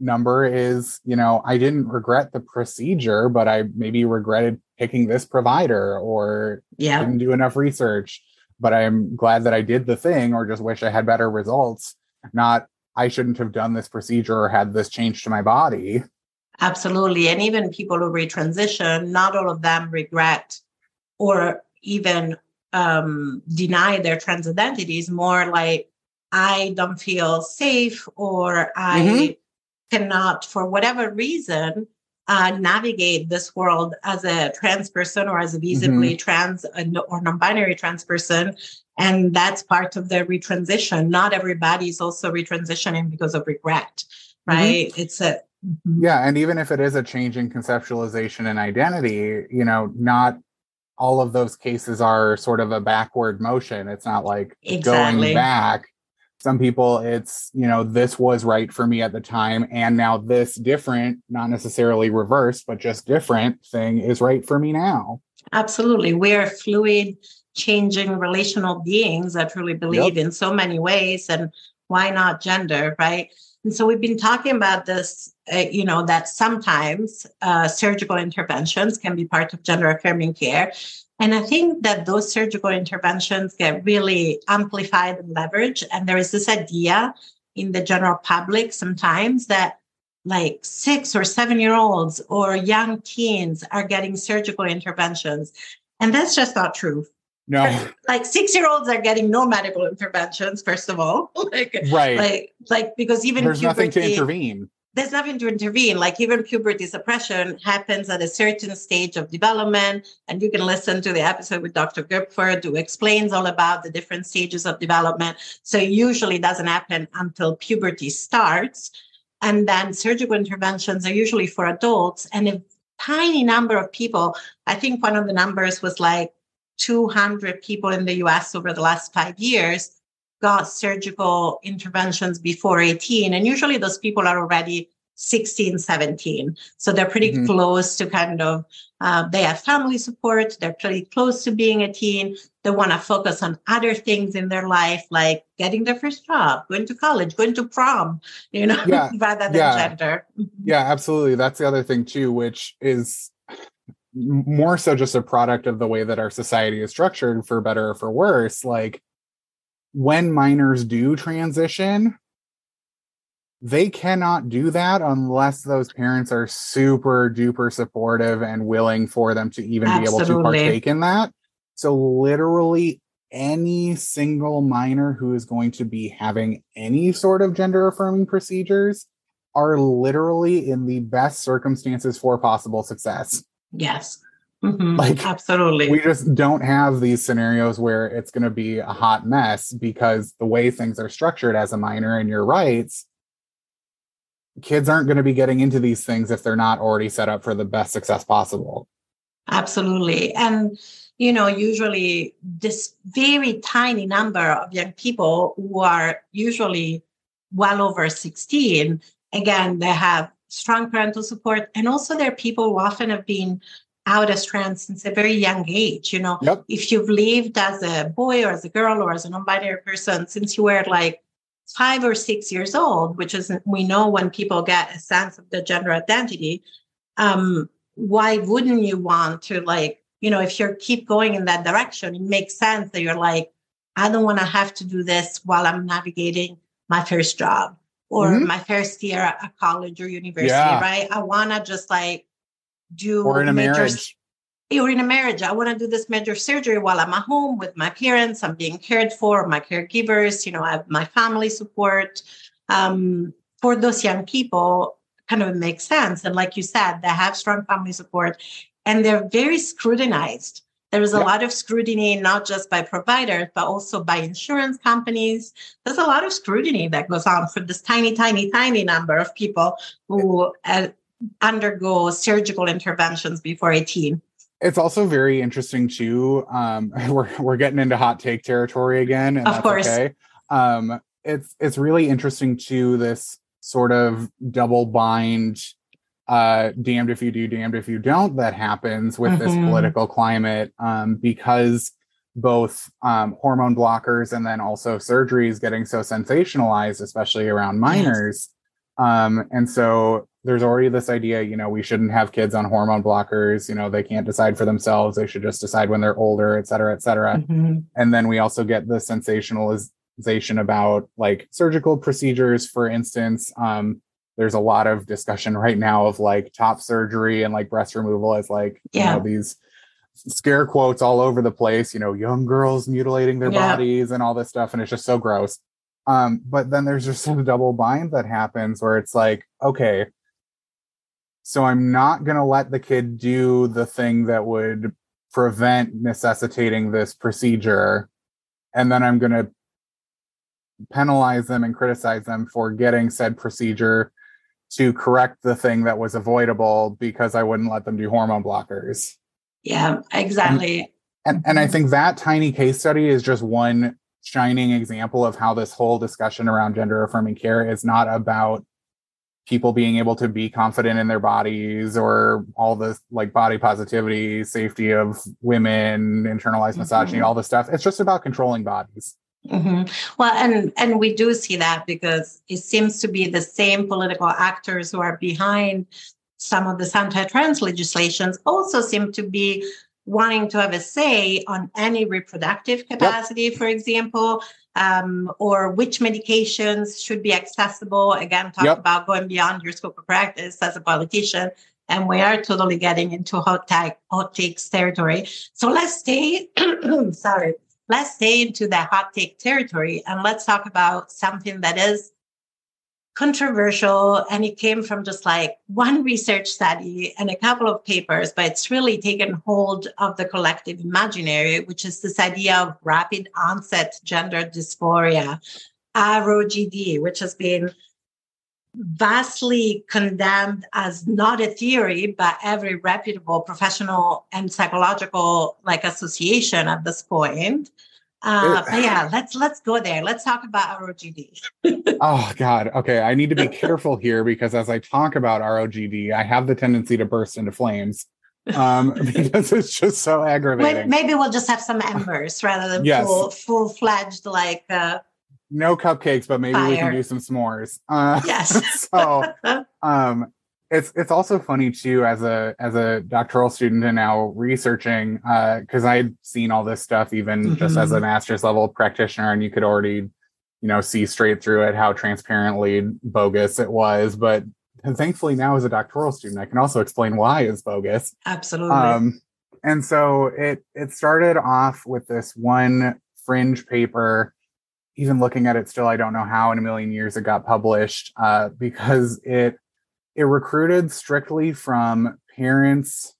number is, you know, I didn't regret the procedure, but I maybe regretted picking this provider or yeah. didn't do enough research, but I'm glad that I did the thing or just wish I had better results. Not I shouldn't have done this procedure or had this change to my body. Absolutely. And even people who retransition, not all of them regret or even um, deny their trans identities, more like I don't feel safe or I Mhm. cannot, for whatever reason, uh, navigate this world as a trans person or as a visibly trans uh, or non-binary trans person. And that's part of the retransition. Not everybody is also retransitioning because of regret, right? It's a Mhm. Yeah. And even if it is a change in conceptualization and identity, you know, not all of those cases are sort of a backward motion. It's not like Exactly. going back. Some people, it's, you know, this was right for me at the time. And now this different, not necessarily reversed, but just different thing is right for me now. Absolutely. We're fluid, changing relational beings that truly believe in so many ways. And why not gender, right? And so we've been talking about this, uh, you know, that sometimes uh, surgical interventions can be part of gender affirming care. And I think that those surgical interventions get really amplified and leveraged. And there is this idea in the general public sometimes that like six or seven year olds or young teens are getting surgical interventions. And that's just not true. No. Like six year olds are getting no medical interventions, first of all. like, right. like, like, because even There's nothing to intervene. There's nothing to intervene. Like even puberty suppression happens at a certain stage of development. And you can listen to the episode with Dr. Goepferd who explains all about the different stages of development. So it usually doesn't happen until puberty starts. And then surgical interventions are usually for adults. And a tiny number of people, I think one of the numbers was like 200 people in the US over the last five years got surgical interventions before 18. And usually those people are already 16, 17. So they're pretty mm-hmm. close to kind of, uh, they have family support. They're pretty close to being a teen. They want to focus on other things in their life, like getting their first job, going to college, going to prom, you know, yeah. rather than yeah. gender. Mm-hmm. Yeah, absolutely. That's the other thing too, which is more so just a product of the way that our society is structured for better or for worse. Like when minors do transition, they cannot do that unless those parents are super duper supportive and willing for them to even Absolutely. be able to partake in that. So, literally, any single minor who is going to be having any sort of gender affirming procedures are literally in the best circumstances for possible success. Yes. Mm-hmm. Like, absolutely. We just don't have these scenarios where it's going to be a hot mess because the way things are structured as a minor and your rights, kids aren't going to be getting into these things if they're not already set up for the best success possible. Absolutely. And, you know, usually this very tiny number of young people who are usually well over 16, again, they have strong parental support. And also, there are people who often have been out as trans since a very young age. You know, yep. if you've lived as a boy or as a girl or as a non-binary person since you were like five or six years old, which is we know when people get a sense of the gender identity, um, why wouldn't you want to like, you know, if you keep going in that direction, it makes sense that you're like, I don't want to have to do this while I'm navigating my first job or mm-hmm. my first year at college or university, yeah. right? I want to just like do or in a major, marriage. or in a marriage. I want to do this major surgery while i'm at home with my parents. I'm being cared for my caregivers you know i have my family support. Um, for those young people kind of makes sense. And like you said they have strong family support and they're very scrutinized. There is a lot of scrutiny not just by providers but also by insurance companies. There's a lot of scrutiny that goes on for this tiny tiny tiny number of people who uh, undergo surgical interventions before 18. It's also very interesting too. Um, we're we're getting into hot take territory again, and of course. Okay. Um, it's it's really interesting to this sort of double bind, uh, damned if you do, damned if you don't that happens with mm-hmm. this political climate, um, because both um, hormone blockers and then also surgeries getting so sensationalized, especially around minors. Yes. Um, and so there's already this idea, you know, we shouldn't have kids on hormone blockers. You know, they can't decide for themselves. They should just decide when they're older, et cetera, et cetera. Mm-hmm. And then we also get the sensationalization about like surgical procedures, for instance. Um, there's a lot of discussion right now of like top surgery and like breast removal as like, yeah. you know, these scare quotes all over the place, you know, young girls mutilating their yeah. bodies and all this stuff. And it's just so gross. Um, but then there's just a double bind that happens where it's like, okay, so I'm not going to let the kid do the thing that would prevent necessitating this procedure. And then I'm going to penalize them and criticize them for getting said procedure to correct the thing that was avoidable because I wouldn't let them do hormone blockers. Yeah, exactly. And, and, and I think that tiny case study is just one shining example of how this whole discussion around gender affirming care is not about people being able to be confident in their bodies or all the like body positivity, safety of women, internalized mm-hmm. misogyny, all this stuff. It's just about controlling bodies. Mm-hmm. Well, and and we do see that because it seems to be the same political actors who are behind some of the anti-trans legislations also seem to be wanting to have a say on any reproductive capacity, yep. for example, um, or which medications should be accessible. Again, talk yep. about going beyond your scope of practice as a politician. And we are totally getting into hot, tag, hot takes territory. So let's stay, sorry, let's stay into the hot take territory and let's talk about something that is controversial and it came from just like one research study and a couple of papers, but it's really taken hold of the collective imaginary, which is this idea of rapid onset gender dysphoria, ROGD, which has been vastly condemned as not a theory, by every reputable professional and psychological like association at this point. Uh, but yeah, let's let's go there. Let's talk about ROGD. oh God. Okay, I need to be careful here because as I talk about ROGD, I have the tendency to burst into flames um, because it's just so aggravating. Maybe we'll just have some embers rather than Yes. full full fledged like. Uh, no cupcakes, but maybe we can do some s'mores. Uh, yes. so um it's it's also funny too as a as a doctoral student and now researching uh because i'd seen all this stuff even just as a master's level practitioner and you could already you know see straight through it how transparently bogus it was but thankfully now as a doctoral student i can also explain why it's bogus Absolutely. um, and so it it started off with this one fringe paper. Even looking at it still, I don't know how in a million years it got published uh, because it it recruited strictly from parents,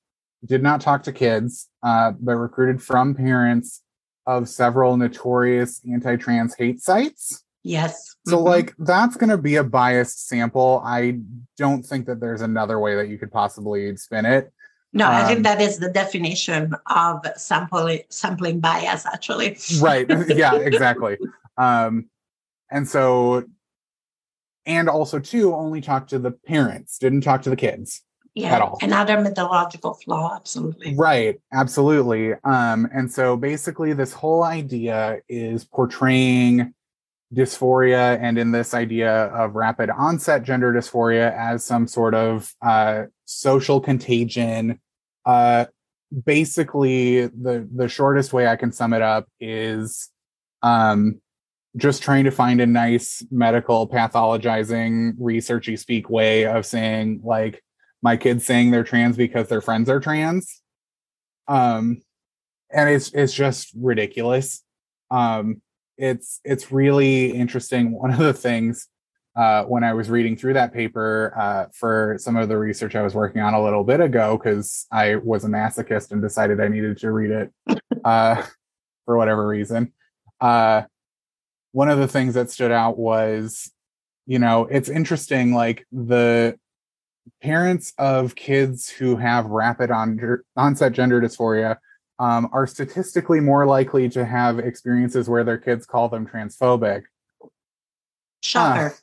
did not talk to kids, uh, but recruited from parents of several notorious anti-trans hate sites. yes. So, Mhm. like, that's going to be a biased sample. I don't think that there's another way that you could possibly spin it. No, I um, think that is the definition of sampling sampling bias. Actually. right yeah exactly um and so and also too only talked to the parents didn't talk to the kids Yeah. at all. Another methodological flaw. Absolutely. right absolutely um and so basically this whole idea is portraying dysphoria and in this idea of rapid onset gender dysphoria as some sort of uh social contagion uh basically the the shortest way i can sum it up is um just trying to find a nice medical pathologizing researchy speak way of saying like my kids saying they're trans because their friends are trans. Um and it's it's just ridiculous. Um it's it's really interesting. One of the things uh when i was reading through that paper uh for some of the research i was working on a little bit ago because i was a masochist and decided i needed to read it uh for whatever reason uh one of the things that stood out was you know it's interesting like the parents of kids who have rapid on- onset gender dysphoria um, are statistically more likely to have experiences where their kids call them transphobic. Shocker.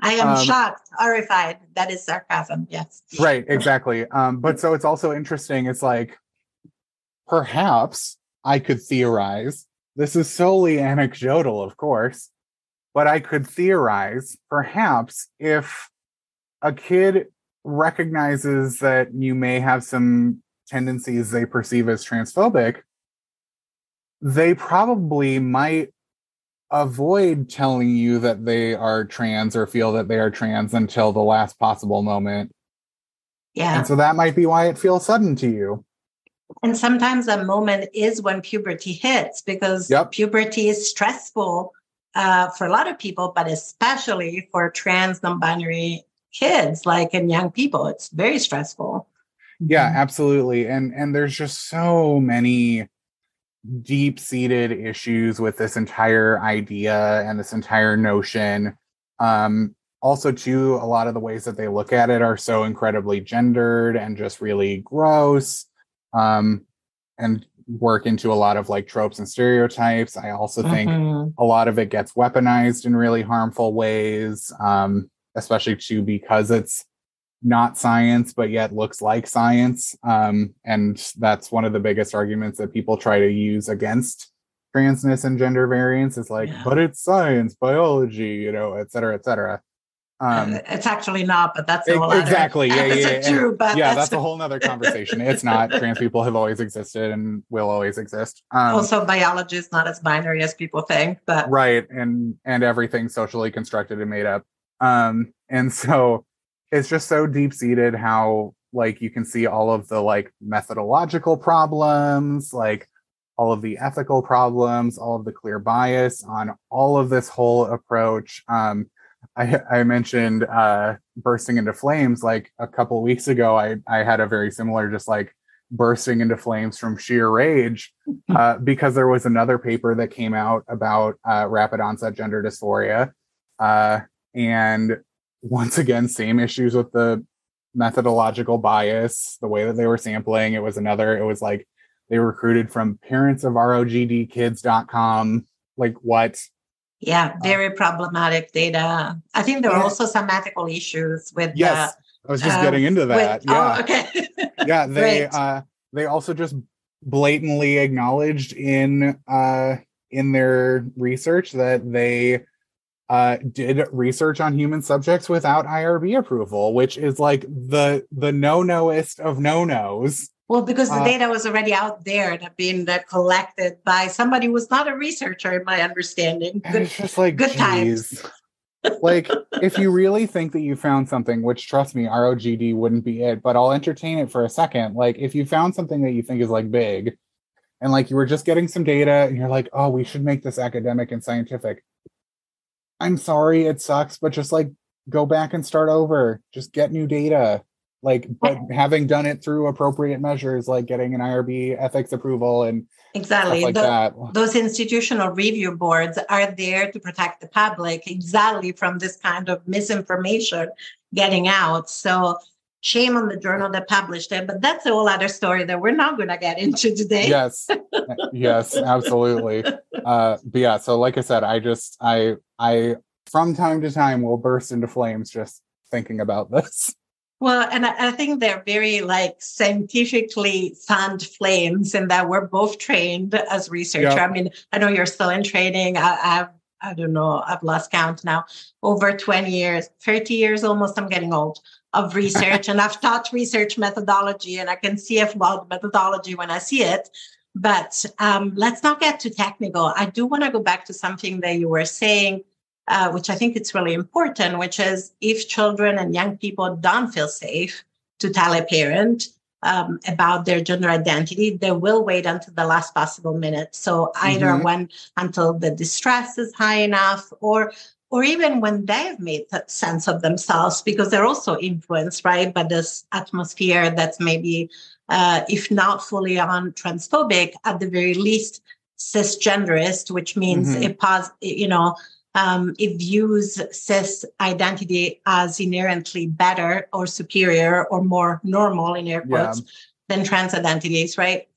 I am Um, shocked, horrified. That is sarcasm. Yes. Right, exactly. Um, but so it's also interesting. It's like perhaps I could theorize. This is solely anecdotal, of course, but I could theorize perhaps if a kid recognizes that you may have some tendencies they perceive as transphobic, they probably might avoid telling you that they are trans or feel that they are trans until the last possible moment. Yeah. And so that might be why it feels sudden to you. And sometimes that moment is when puberty hits because Yep. puberty is stressful uh, for a lot of people, but especially for trans non binary kids, like and young people. It's very stressful. Yeah, absolutely. And and there's just so many deep-seated issues with this entire idea and this entire notion. Um also too a lot of the ways that they look at it are so incredibly gendered and just really gross. Um and work into a lot of like tropes and stereotypes. I also think Mhm. a lot of it gets weaponized in really harmful ways um, especially too because it's not science but yet looks like science um, and that's one of the biggest arguments that people try to use against transness and gender variance is like Yeah. but it's science biology you know et cetera et cetera um, it's actually not, but that's e- whole other exactly. Yeah yeah, yeah. but yeah that's a whole nother conversation. It's not. Trans people have always existed and will always exist. Um, also biology is not as binary as people think. But right and and everything socially constructed and made up. Um and so it's just so deep seated how like you can see all of the like methodological problems like all of the ethical problems all of the clear bias on all of this whole approach. Um I, I mentioned uh, bursting into flames like a couple weeks ago. I, I had a very similar, just like bursting into flames from sheer rage uh, because there was another paper that came out about uh, rapid onset gender dysphoria. Uh, and once again, same issues with the methodological bias, the way that they were sampling. It was another, it was like they recruited from parents of ROGDkids.com. Like what? Yeah, very problematic data. I think there are also some ethical issues with yes. Uh, I was just um, getting into that. With, yeah. Oh, okay. yeah, they uh they also just blatantly acknowledged in uh in their research that they uh did research on human subjects without IRB approval, which is like the the no-noest of no-nos. Well, because the Uh, data was already out there and had been uh, collected by somebody who was not a researcher, in my understanding. Good, it's just like good times. like if you really think that you found something which trust me rogd wouldn't be it but i'll entertain it for a second. Like if you found something that you think is like big and like you were just getting some data and you're like oh we should make this academic and scientific. I'm sorry it sucks but just like go back and start over. Just get new data like but having done it through appropriate measures like getting an irb ethics approval and exactly. like The- that those institutional review boards are there to protect the public exactly from this kind of misinformation getting out. So shame on the journal that published it, but that's a whole other story that we're not going to get into today. yes yes absolutely uh but yeah so like i said i just i i from time to time will burst into flames just thinking about this Well, and I, I think they're very like scientifically fanned flames in that we're both trained as researcher. Yeah. I mean, I know you're still in training. I, I've, I don't know, I've lost count now, over 20 years, 30 years almost, I'm getting old of research. and I've taught research methodology and I can see a flawed methodology when I see it. But um, let's not get too technical. I do want to go back to something that you were saying uh, which I think it's really important, which is if children and young people don't feel safe to tell a parent um, about their gender identity, they will wait until the last possible minute. So either Mhm. when until the distress is high enough, or or even when they've made sense of themselves, because they're also influenced, right, by this atmosphere that's maybe, uh, if not fully on transphobic, at the very least cisgenderist, which means Mhm. it pos- you know um, it views cis identity as inherently better or superior or more normal in air Yeah. quotes than trans identities, right?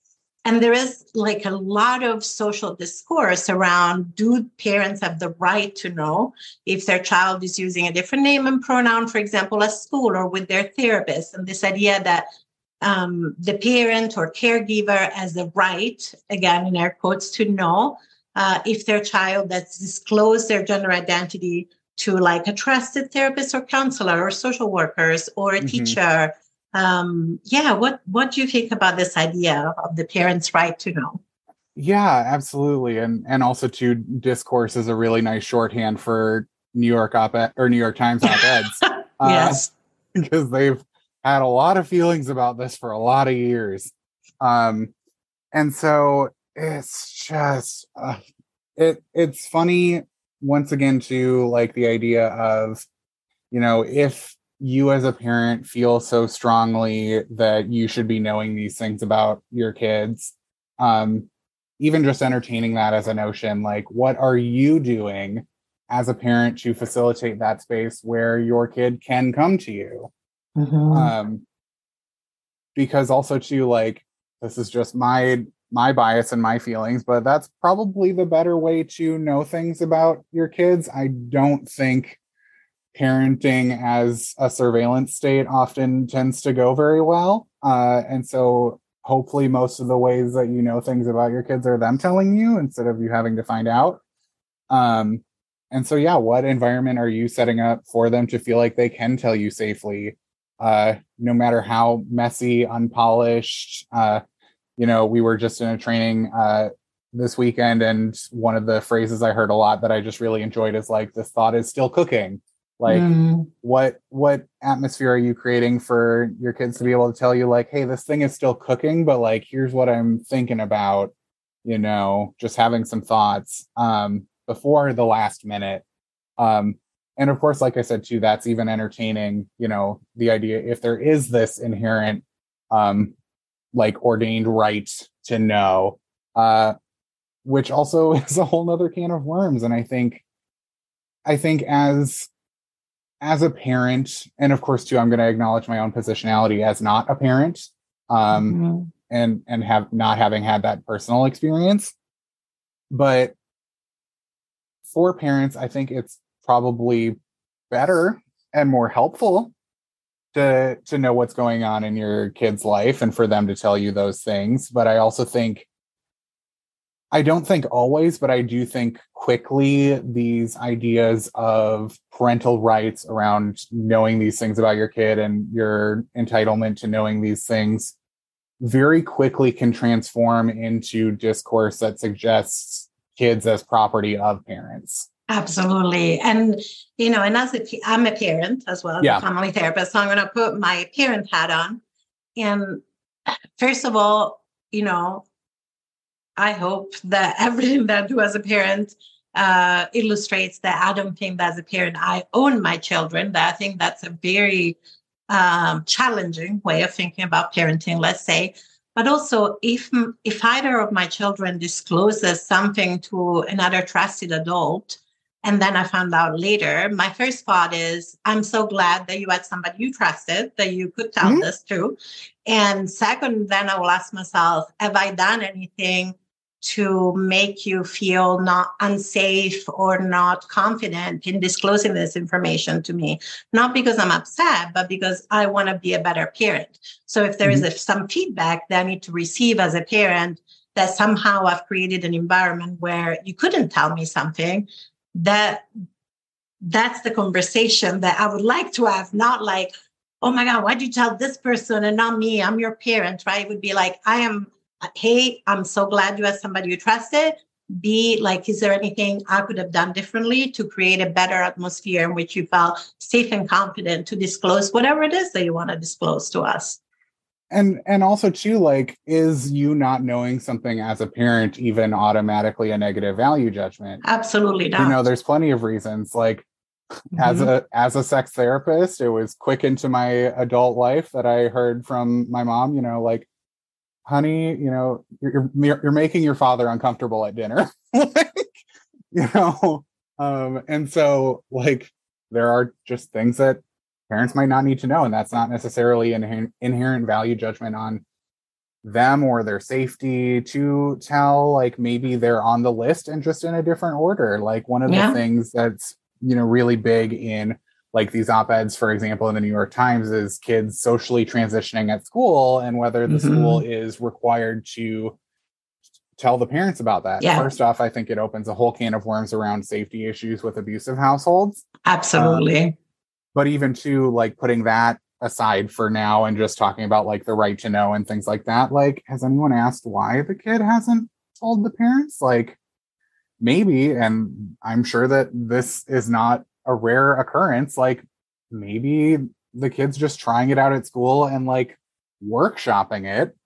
And there is like a lot of social discourse around do parents have the right to know if their child is using a different name and pronoun, for example, at school or with their therapist? And this idea that um, the parent or caregiver has the right, again, in air quotes, to know uh, if their child that's disclosed their gender identity to like a trusted therapist or counselor or social workers or a Mhm. teacher. Um, yeah, what what do you think about this idea of the parent's right to know? yeah absolutely and and also to discourse is a really nice shorthand for new york op-ed or new york times op-eds uh, yes. because they've had a lot of feelings about this for a lot of years um and so it's just uh, it it's funny once again to like the idea of you know if you as a parent feel so strongly that you should be knowing these things about your kids um even just entertaining that as a notion like what are you doing as a parent to facilitate that space where your kid can come to you Mhm. um because also too like this is just my my bias and my feelings but that's probably the better way to know things about your kids i don't think parenting as a surveillance state often tends to go very well uh and so hopefully most of the ways that you know things about your kids are them telling you instead of you having to find out um and so yeah what environment are you setting up for them to feel like they can tell you safely uh, no matter how messy, unpolished. Uh, you know, we were just in a training uh, this weekend, and one of the phrases I heard a lot that I just really enjoyed is like, "This thought is still cooking." Like, Mm. what what atmosphere are you creating for your kids to be able to tell you, like, "Hey, this thing is still cooking, but like, here's what I'm thinking about." You know, just having some thoughts um, before the last minute. Um, and of course, like I said too, that's even entertaining, you know, the idea if there is this inherent um like ordained right to know, uh, which also is a whole nother can of worms. And I think I think as as a parent, and of course too, I'm gonna acknowledge my own positionality as not a parent. Um Mm-hmm. and and have not having had that personal experience but for parents i think it's probably better and more helpful to to know what's going on in your kid's life and for them to tell you those things but i also think i don't think always but i do think quickly these ideas of parental rights around knowing these things about your kid and your entitlement to knowing these things very quickly can transform into discourse that suggests kids as property of parents. Absolutely. And, you know, and as a, I'm a parent as well, Yeah. a family therapist. So I'm going to put my parent hat on. And first of all, you know, I hope that everything that I do as a parent uh, illustrates that I don't think that as a parent I own my children. That I think that's a very um, challenging way of thinking about parenting, let's say. But also, if if either of my children discloses something to another trusted adult, and then I found out later, my first thought is, I'm so glad that you had somebody you trusted that you could tell Mhm. this to. And second, then I will ask myself, have I done anything to make you feel not unsafe or not confident in disclosing this information to me? Not because I'm upset, but because I want to be a better parent. So if there is a, some feedback that I need to receive as a parent, that somehow I've created an environment where you couldn't tell me something, that that's the conversation that I would like to have, not like, oh my God, why'd you tell this person and not me? I'm your parent, right? It would be like, I am, hey, I'm so glad you had somebody you trusted. B, like, is there anything I could have done differently to create a better atmosphere in which you felt safe and confident to disclose whatever it is that you want to disclose to us? And and also too, like, is you not knowing something as a parent even automatically a negative value judgment? Absolutely not. You know, there's plenty of reasons. Like as Mhm. a as a sex therapist, it was quick into my adult life that I heard from my mom, you know, like, honey, you know, you're you're, you're making your father uncomfortable at dinner. like, you know, um, and so like there are just things that parents might not need to know, and that's not necessarily an inherent value judgment on them or their safety to tell like maybe they're on the list and just in a different order like one of Yeah. the things that's you know really big in like these op-eds for example in the new york times is kids socially transitioning at school and whether the Mhm. school is required to tell the parents about that Yeah. first off i think it opens a whole can of worms around safety issues with abusive households Absolutely. But even to like putting that aside for now and just talking about like the right to know and things like that like has anyone asked why the kid hasn't told the parents? Like maybe and i'm sure that this is not a rare occurrence like maybe the kid's just trying it out at school and like workshopping it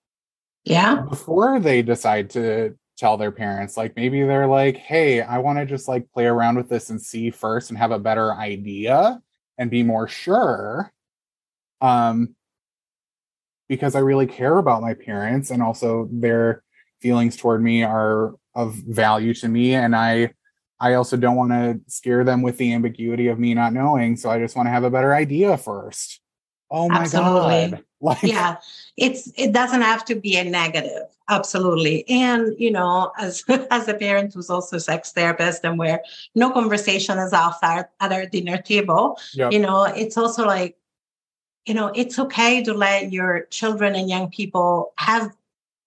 yeah. before they decide to tell their parents. Like maybe they're like hey i want to just like play around with this and see first and have a better idea and be more sure um because i really care about my parents and also their feelings toward me are of value to me and i i also don't want to scare them with the ambiguity of me not knowing so i just want to have a better idea first oh my Absolutely. god. Like yeah. It's it doesn't have to be a negative. Absolutely. And you know as as a parent who's also a sex therapist and where no conversation is off our, at our dinner table Yep. you know it's also like you know it's okay to let your children and young people have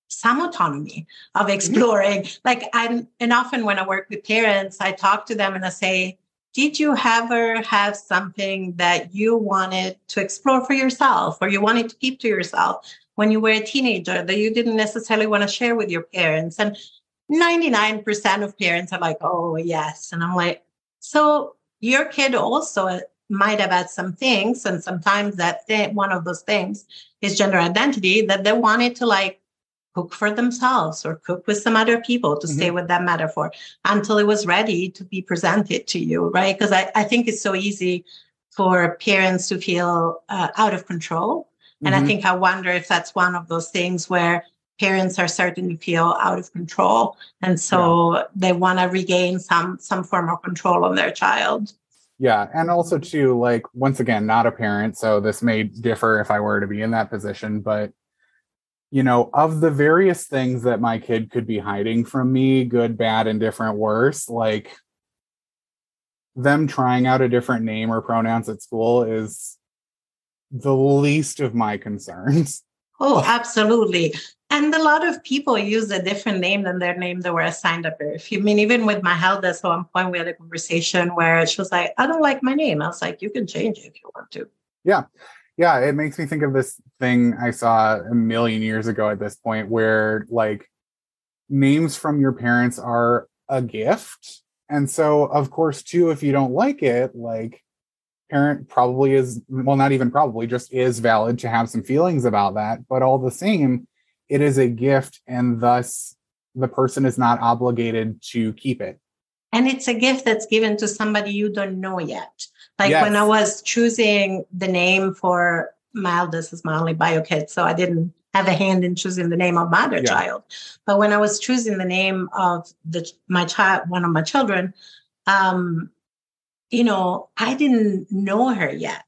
some autonomy of mm-hmm. exploring. Like i'm and often when i work with parents i talk to them and i say did you ever have something that you wanted to explore for yourself or you wanted to keep to yourself when you were a teenager that you didn't necessarily want to share with your parents? And 99% of parents are like oh yes. And i'm like so your kid also uh, might have had some things and sometimes that thing, one of those things is gender identity that they wanted to like cook for themselves or cook with some other people to stay with that metaphor until it was ready to be presented to you, right? Because I, I think it's so easy for parents to feel uh, out of control. And I Mhm. think I wonder if that's one of those things where parents are starting to feel out of control. And so they want to regain some some form of control on their child. Yeah, and also too, like once again, not a parent, so this may differ if I were to be in that position, but you know, of the various things that my kid could be hiding from me, good, bad, indifferent, worse, like them trying out a different name or pronouns at school is the least of my concerns. Oh, absolutely. And a lot of people use a different name than their name they were assigned at birth. I mean, even with my eldest, at one point we had a conversation where she was like, I don't like my name. I was like, you can change it if you want to. yeah, it makes me think of this thing I saw a million years ago at this point where like names from your parents are a gift. And so, of course, too, if you don't like it, like parent probably is, well, not even probably, just is valid to have some feelings about that. But all the same, it is a gift, and thus the person is not obligated to keep it. And it's a gift that's given to somebody you don't know yet. Like when I was choosing the name for my eldest is my only bio kid, so I didn't have a hand in choosing the name of my other Yeah. child. But when I was choosing the name of the my child, one of my children, um, you know, I didn't know her yet.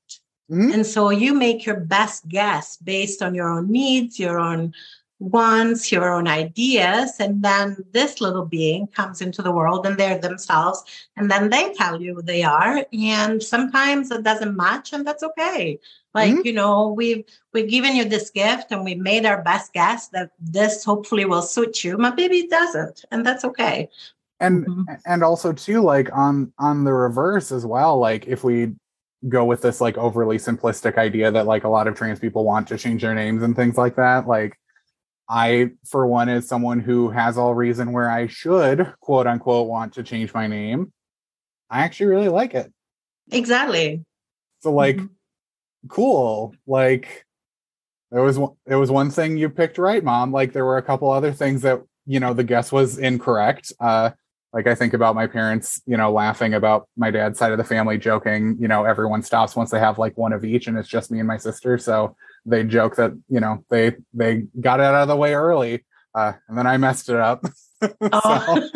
Mhm. And so you make your best guess based on your own needs, your own wants, your own ideas. And then this little being comes into the world and they're themselves. And then they tell you who they are. And sometimes it doesn't match, and that's okay. Like, Mhm. you know, we've we've given you this gift and we've made our best guess that this hopefully will suit you. My baby doesn't, and that's okay. and Mhm. and also too like on on the reverse as well like if we go with this like overly simplistic idea that like a lot of trans people want to change their names and things like that like i for one as someone who has all reason where i should quote unquote want to change my name. I actually really like it. Exactly. so like Mhm. cool. Like there was one it was one thing you picked right mom. Like there were a couple other things that you know the guess was incorrect. Uh like i think about my parents you know laughing about my dad's side of the family joking you know everyone stops once they have like one of each and it's just me and my sister. So they joke that you know they they got it out of the way early uh and then i messed it up Oh.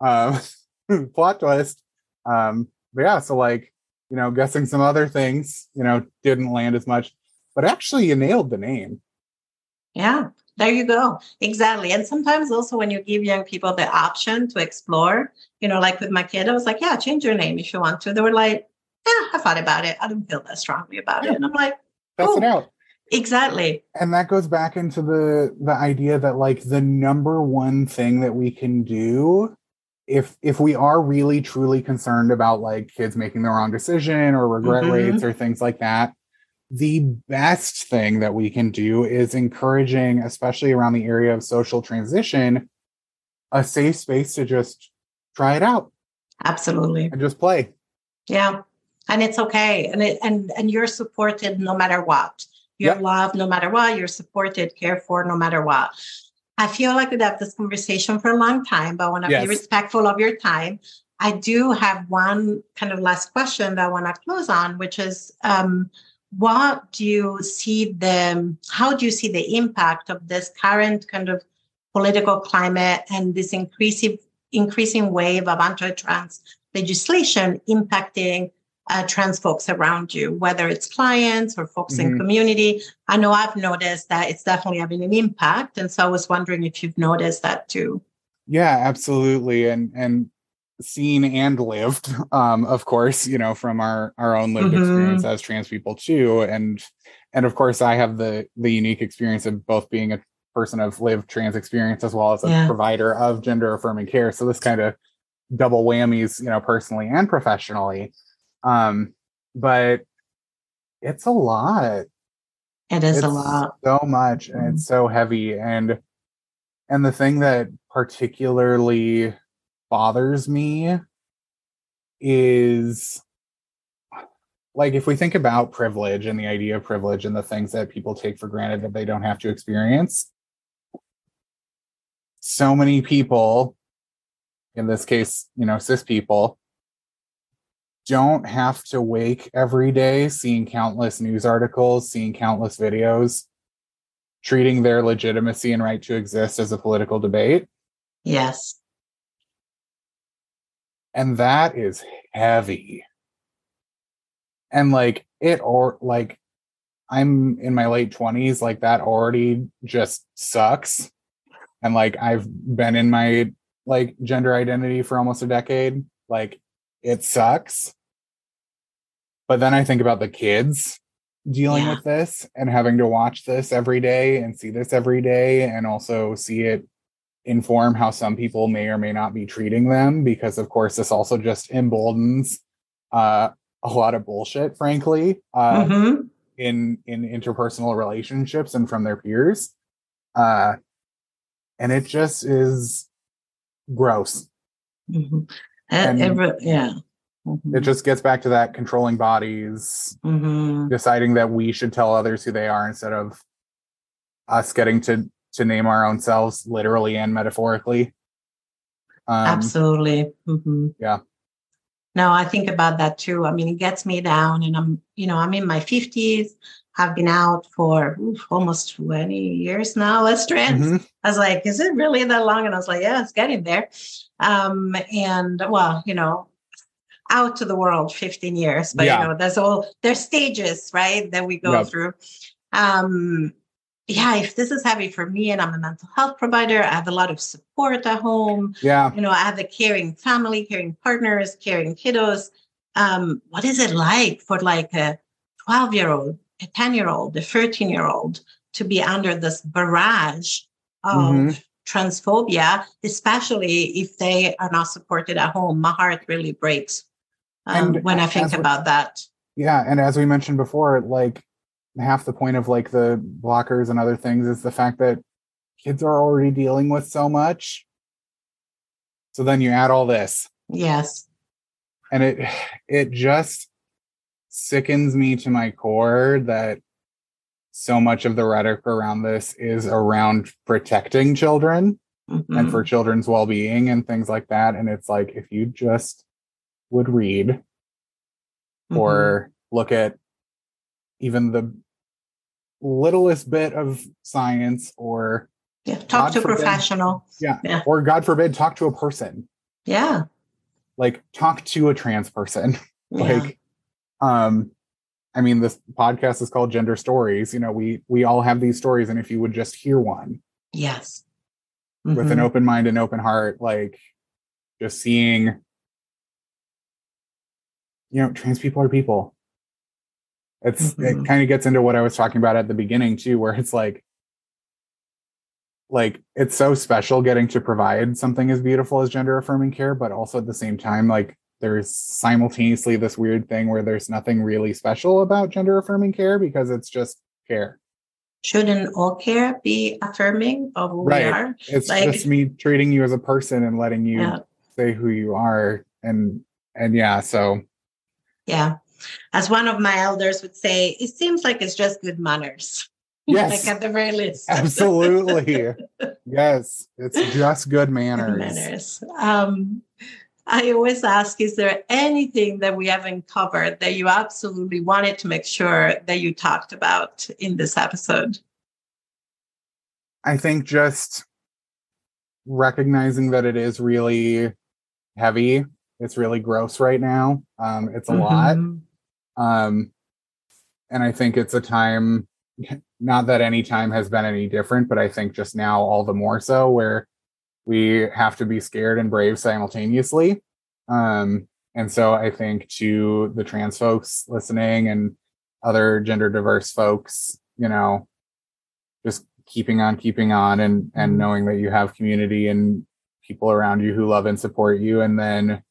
um plot twist um but yeah so like you know guessing some other things you know didn't land as much but actually you nailed the name Yeah, there you go. Exactly. And sometimes also when you give young people the option to explore, you know, like with my kid, I was like, yeah, change your name if you want to. They were like, yeah, I thought about it. I don't feel that strongly about Yeah. it. And I'm like, test Oh. it out exactly. and that goes back into the the idea that like the number one thing that we can do if if we are really truly concerned about like kids making the wrong decision or regret Mhm. rates or things like that the best thing that we can do is encouraging especially around the area of social transition a safe space to just try it out Absolutely. and just play Yeah. And it's okay. And it and and you're supported no matter what. You're Yep. loved no matter what. You're supported, cared for no matter what. I feel like we'd have this conversation for a long time, but I want to Yes. be respectful of your time. I do have one kind of last question that I want to close on, which is um, what do you see the how do you see the impact of this current kind of political climate and this increasing increasing wave of anti-trans legislation impacting uh, trans folks around you, whether it's clients or folks in Mhm. community. I know I've noticed that it's definitely having an impact, and so I was wondering if you've noticed that too. Yeah, absolutely. And and seen and lived, um, of course, you know, from our our own lived Mhm. experience as trans people too. And and of course I have the the unique experience of both being a person of lived trans experience as well as a Yeah. provider of gender affirming care. So this kind of double whammies, you know, personally and professionally. Um, but it's a lot It is it's a lot. so much and it's so heavy and and the thing that particularly bothers me is like if we think about privilege and the idea of privilege and the things that people take for granted that they don't have to experience so many people, in this case, you know, cis people, don't have to wake every day seeing countless news articles, seeing countless videos, treating their legitimacy and right to exist as a political debate. Yes. And that is heavy. And like it or like I'm in my late 20s, like that already just sucks. And like I've been in my like gender identity for almost a decade. Like it sucks. But then I think about the kids dealing Yeah. with this and having to watch this every day and see this every day and also see it inform how some people may or may not be treating them because of course this also just emboldens uh, a lot of bullshit frankly uh, Mhm. in in interpersonal relationships and from their peers uh, and it just is gross Mhm. And- every, yeah. it just gets back to that controlling bodies Mhm. deciding that we should tell others who they are instead of us getting to to name our own selves literally and metaphorically um Absolutely. hmm yeah. No, I think about that too. I mean, it gets me down, and I'm, you know, I'm in my 50s. I've been out for oof, almost 20 years now as trans. mhm, I was like, is it really that long? And I was like, yeah, it's getting there. Um, and well, you know, out to the world 15 years, but Yeah. you know, there's all there's stages, right, that we go Yep. through. Um, yeah, if this is heavy for me and I'm a mental health provider, I have a lot of support at home. yeah You know, I have a caring family, caring partners, caring kiddos. Um, what is it like for like a 12 year old, a 10 year old, a 13 year old to be under this barrage of Mhm. Transphobia, especially if they are not supported at home? My heart really breaks um, And when I think we- about that. yeah and as we mentioned before like half the point of like the blockers and other things is the fact that kids are already dealing with so much so then you add all this Yes. and it it just sickens me to my core that so much of the rhetoric around this is around protecting children and Mhm. for children's well-being and things like that and it's like if you just would read Mhm. or look at even the littlest bit of science or yeah, talk God to a forbid- professional. yeah, Yeah. or god forbid talk to a person Yeah. like talk to a trans person yeah. like um i mean this podcast is called gender stories you know we we all have these stories and if you would just hear one yes. with an Mhm. open mind and open heart like just seeing you know trans people are people it's Mhm. it kind of gets into what i was talking about at the beginning too where it's like like it's so special getting to provide something as beautiful as gender affirming care but also at the same time like there's simultaneously this weird thing where there's nothing really special about gender affirming care because it's just care Shouldn't all care be affirming of who Right. we are? it's Like- just me treating you as a person and letting you Yeah. say who you are and and yeah so Yeah. As one of my elders would say, it seems like it's just good manners. yes like at the very least. absolutely yes it's just good Good manners manners. Um, I always ask, is there anything that we haven't covered that you absolutely wanted to make sure that you talked about in this episode? i think just recognizing that it is really heavy it's really gross right now um it's a lot Mhm. um and i think it's a time not that any time has been any different but i think just now all the more so where we have to be scared and brave simultaneously um and so i think to the trans folks listening and other gender diverse folks you know just keeping on keeping on and and Mhm. knowing that you have community and people around you who love and support you and then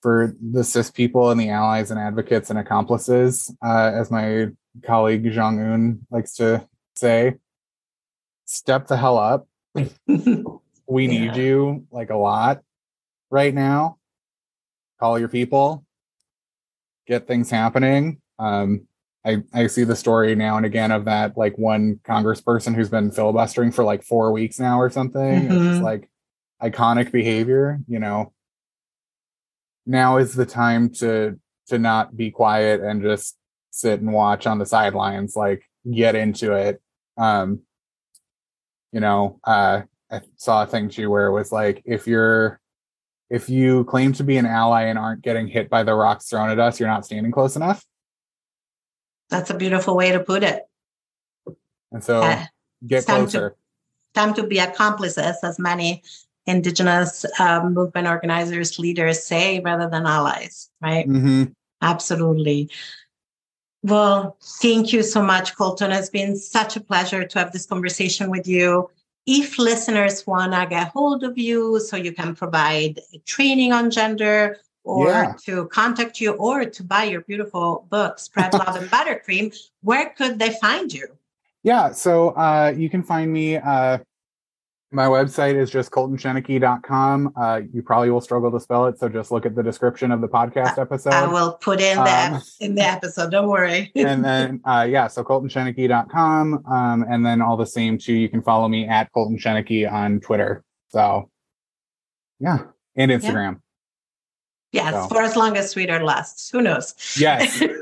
for the cis people and the allies and advocates and accomplices, uh, as my colleague Zhang Un likes to say, step the hell up. We need you like a lot right now. Call your people, get things happening. Um, I, I see the story now and again of that like one congressperson who's been filibustering for like four weeks now or something. It's Mhm. just like iconic behavior, you know. Now is the time to to not be quiet and just sit and watch on the sidelines, like get into it. Um, you know, uh I saw a thing too where it was like if you're if you claim to be an ally and aren't getting hit by the rocks thrown at us, you're not standing close enough. That's a beautiful way to put it. And so Uh, get time to- closer. Time to be accomplices, as many indigenous um, movement organizers, leaders say, rather than allies, right? hmm Absolutely. Well, thank you so much, Coltan. It's been such a pleasure to have this conversation with you. If listeners want to get hold of you so you can provide training on gender or Yeah. to contact you or to buy your beautiful book, Spread Love and Buttercream, where could they find you? Yeah, so uh, you can find me. Uh, my website is just coltanschoenike.com. Uh, you probably will struggle to spell it, so just look at the description of the podcast episode. I will put in that Um, in the episode. Don't worry. and then, uh, yeah, so coltanschoenike.com. Um, and then all the same, too, you can follow me at Coltan Schoenike on Twitter. So, yeah, and Instagram. yes, so. for as long as Twitter lasts. Who knows? Yes.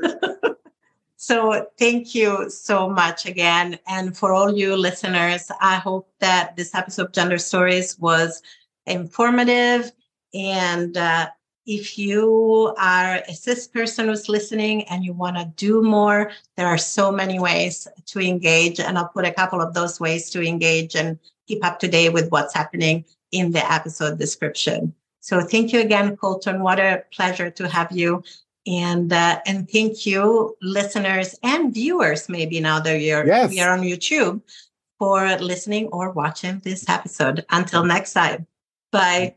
so thank you so much again. And for all you listeners, I hope that this episode of Gender Stories was informative. And uh, if you are a cis person who's listening and you want to do more, there are so many ways to engage. And I'll put a couple of those ways to engage and keep up to date with what's happening in the episode description. So thank you again, Coltan. What a pleasure to have you and uh, and thank you listeners and viewers maybe now that you're yes. you're on youtube for listening or watching this episode. Until next time. Bye.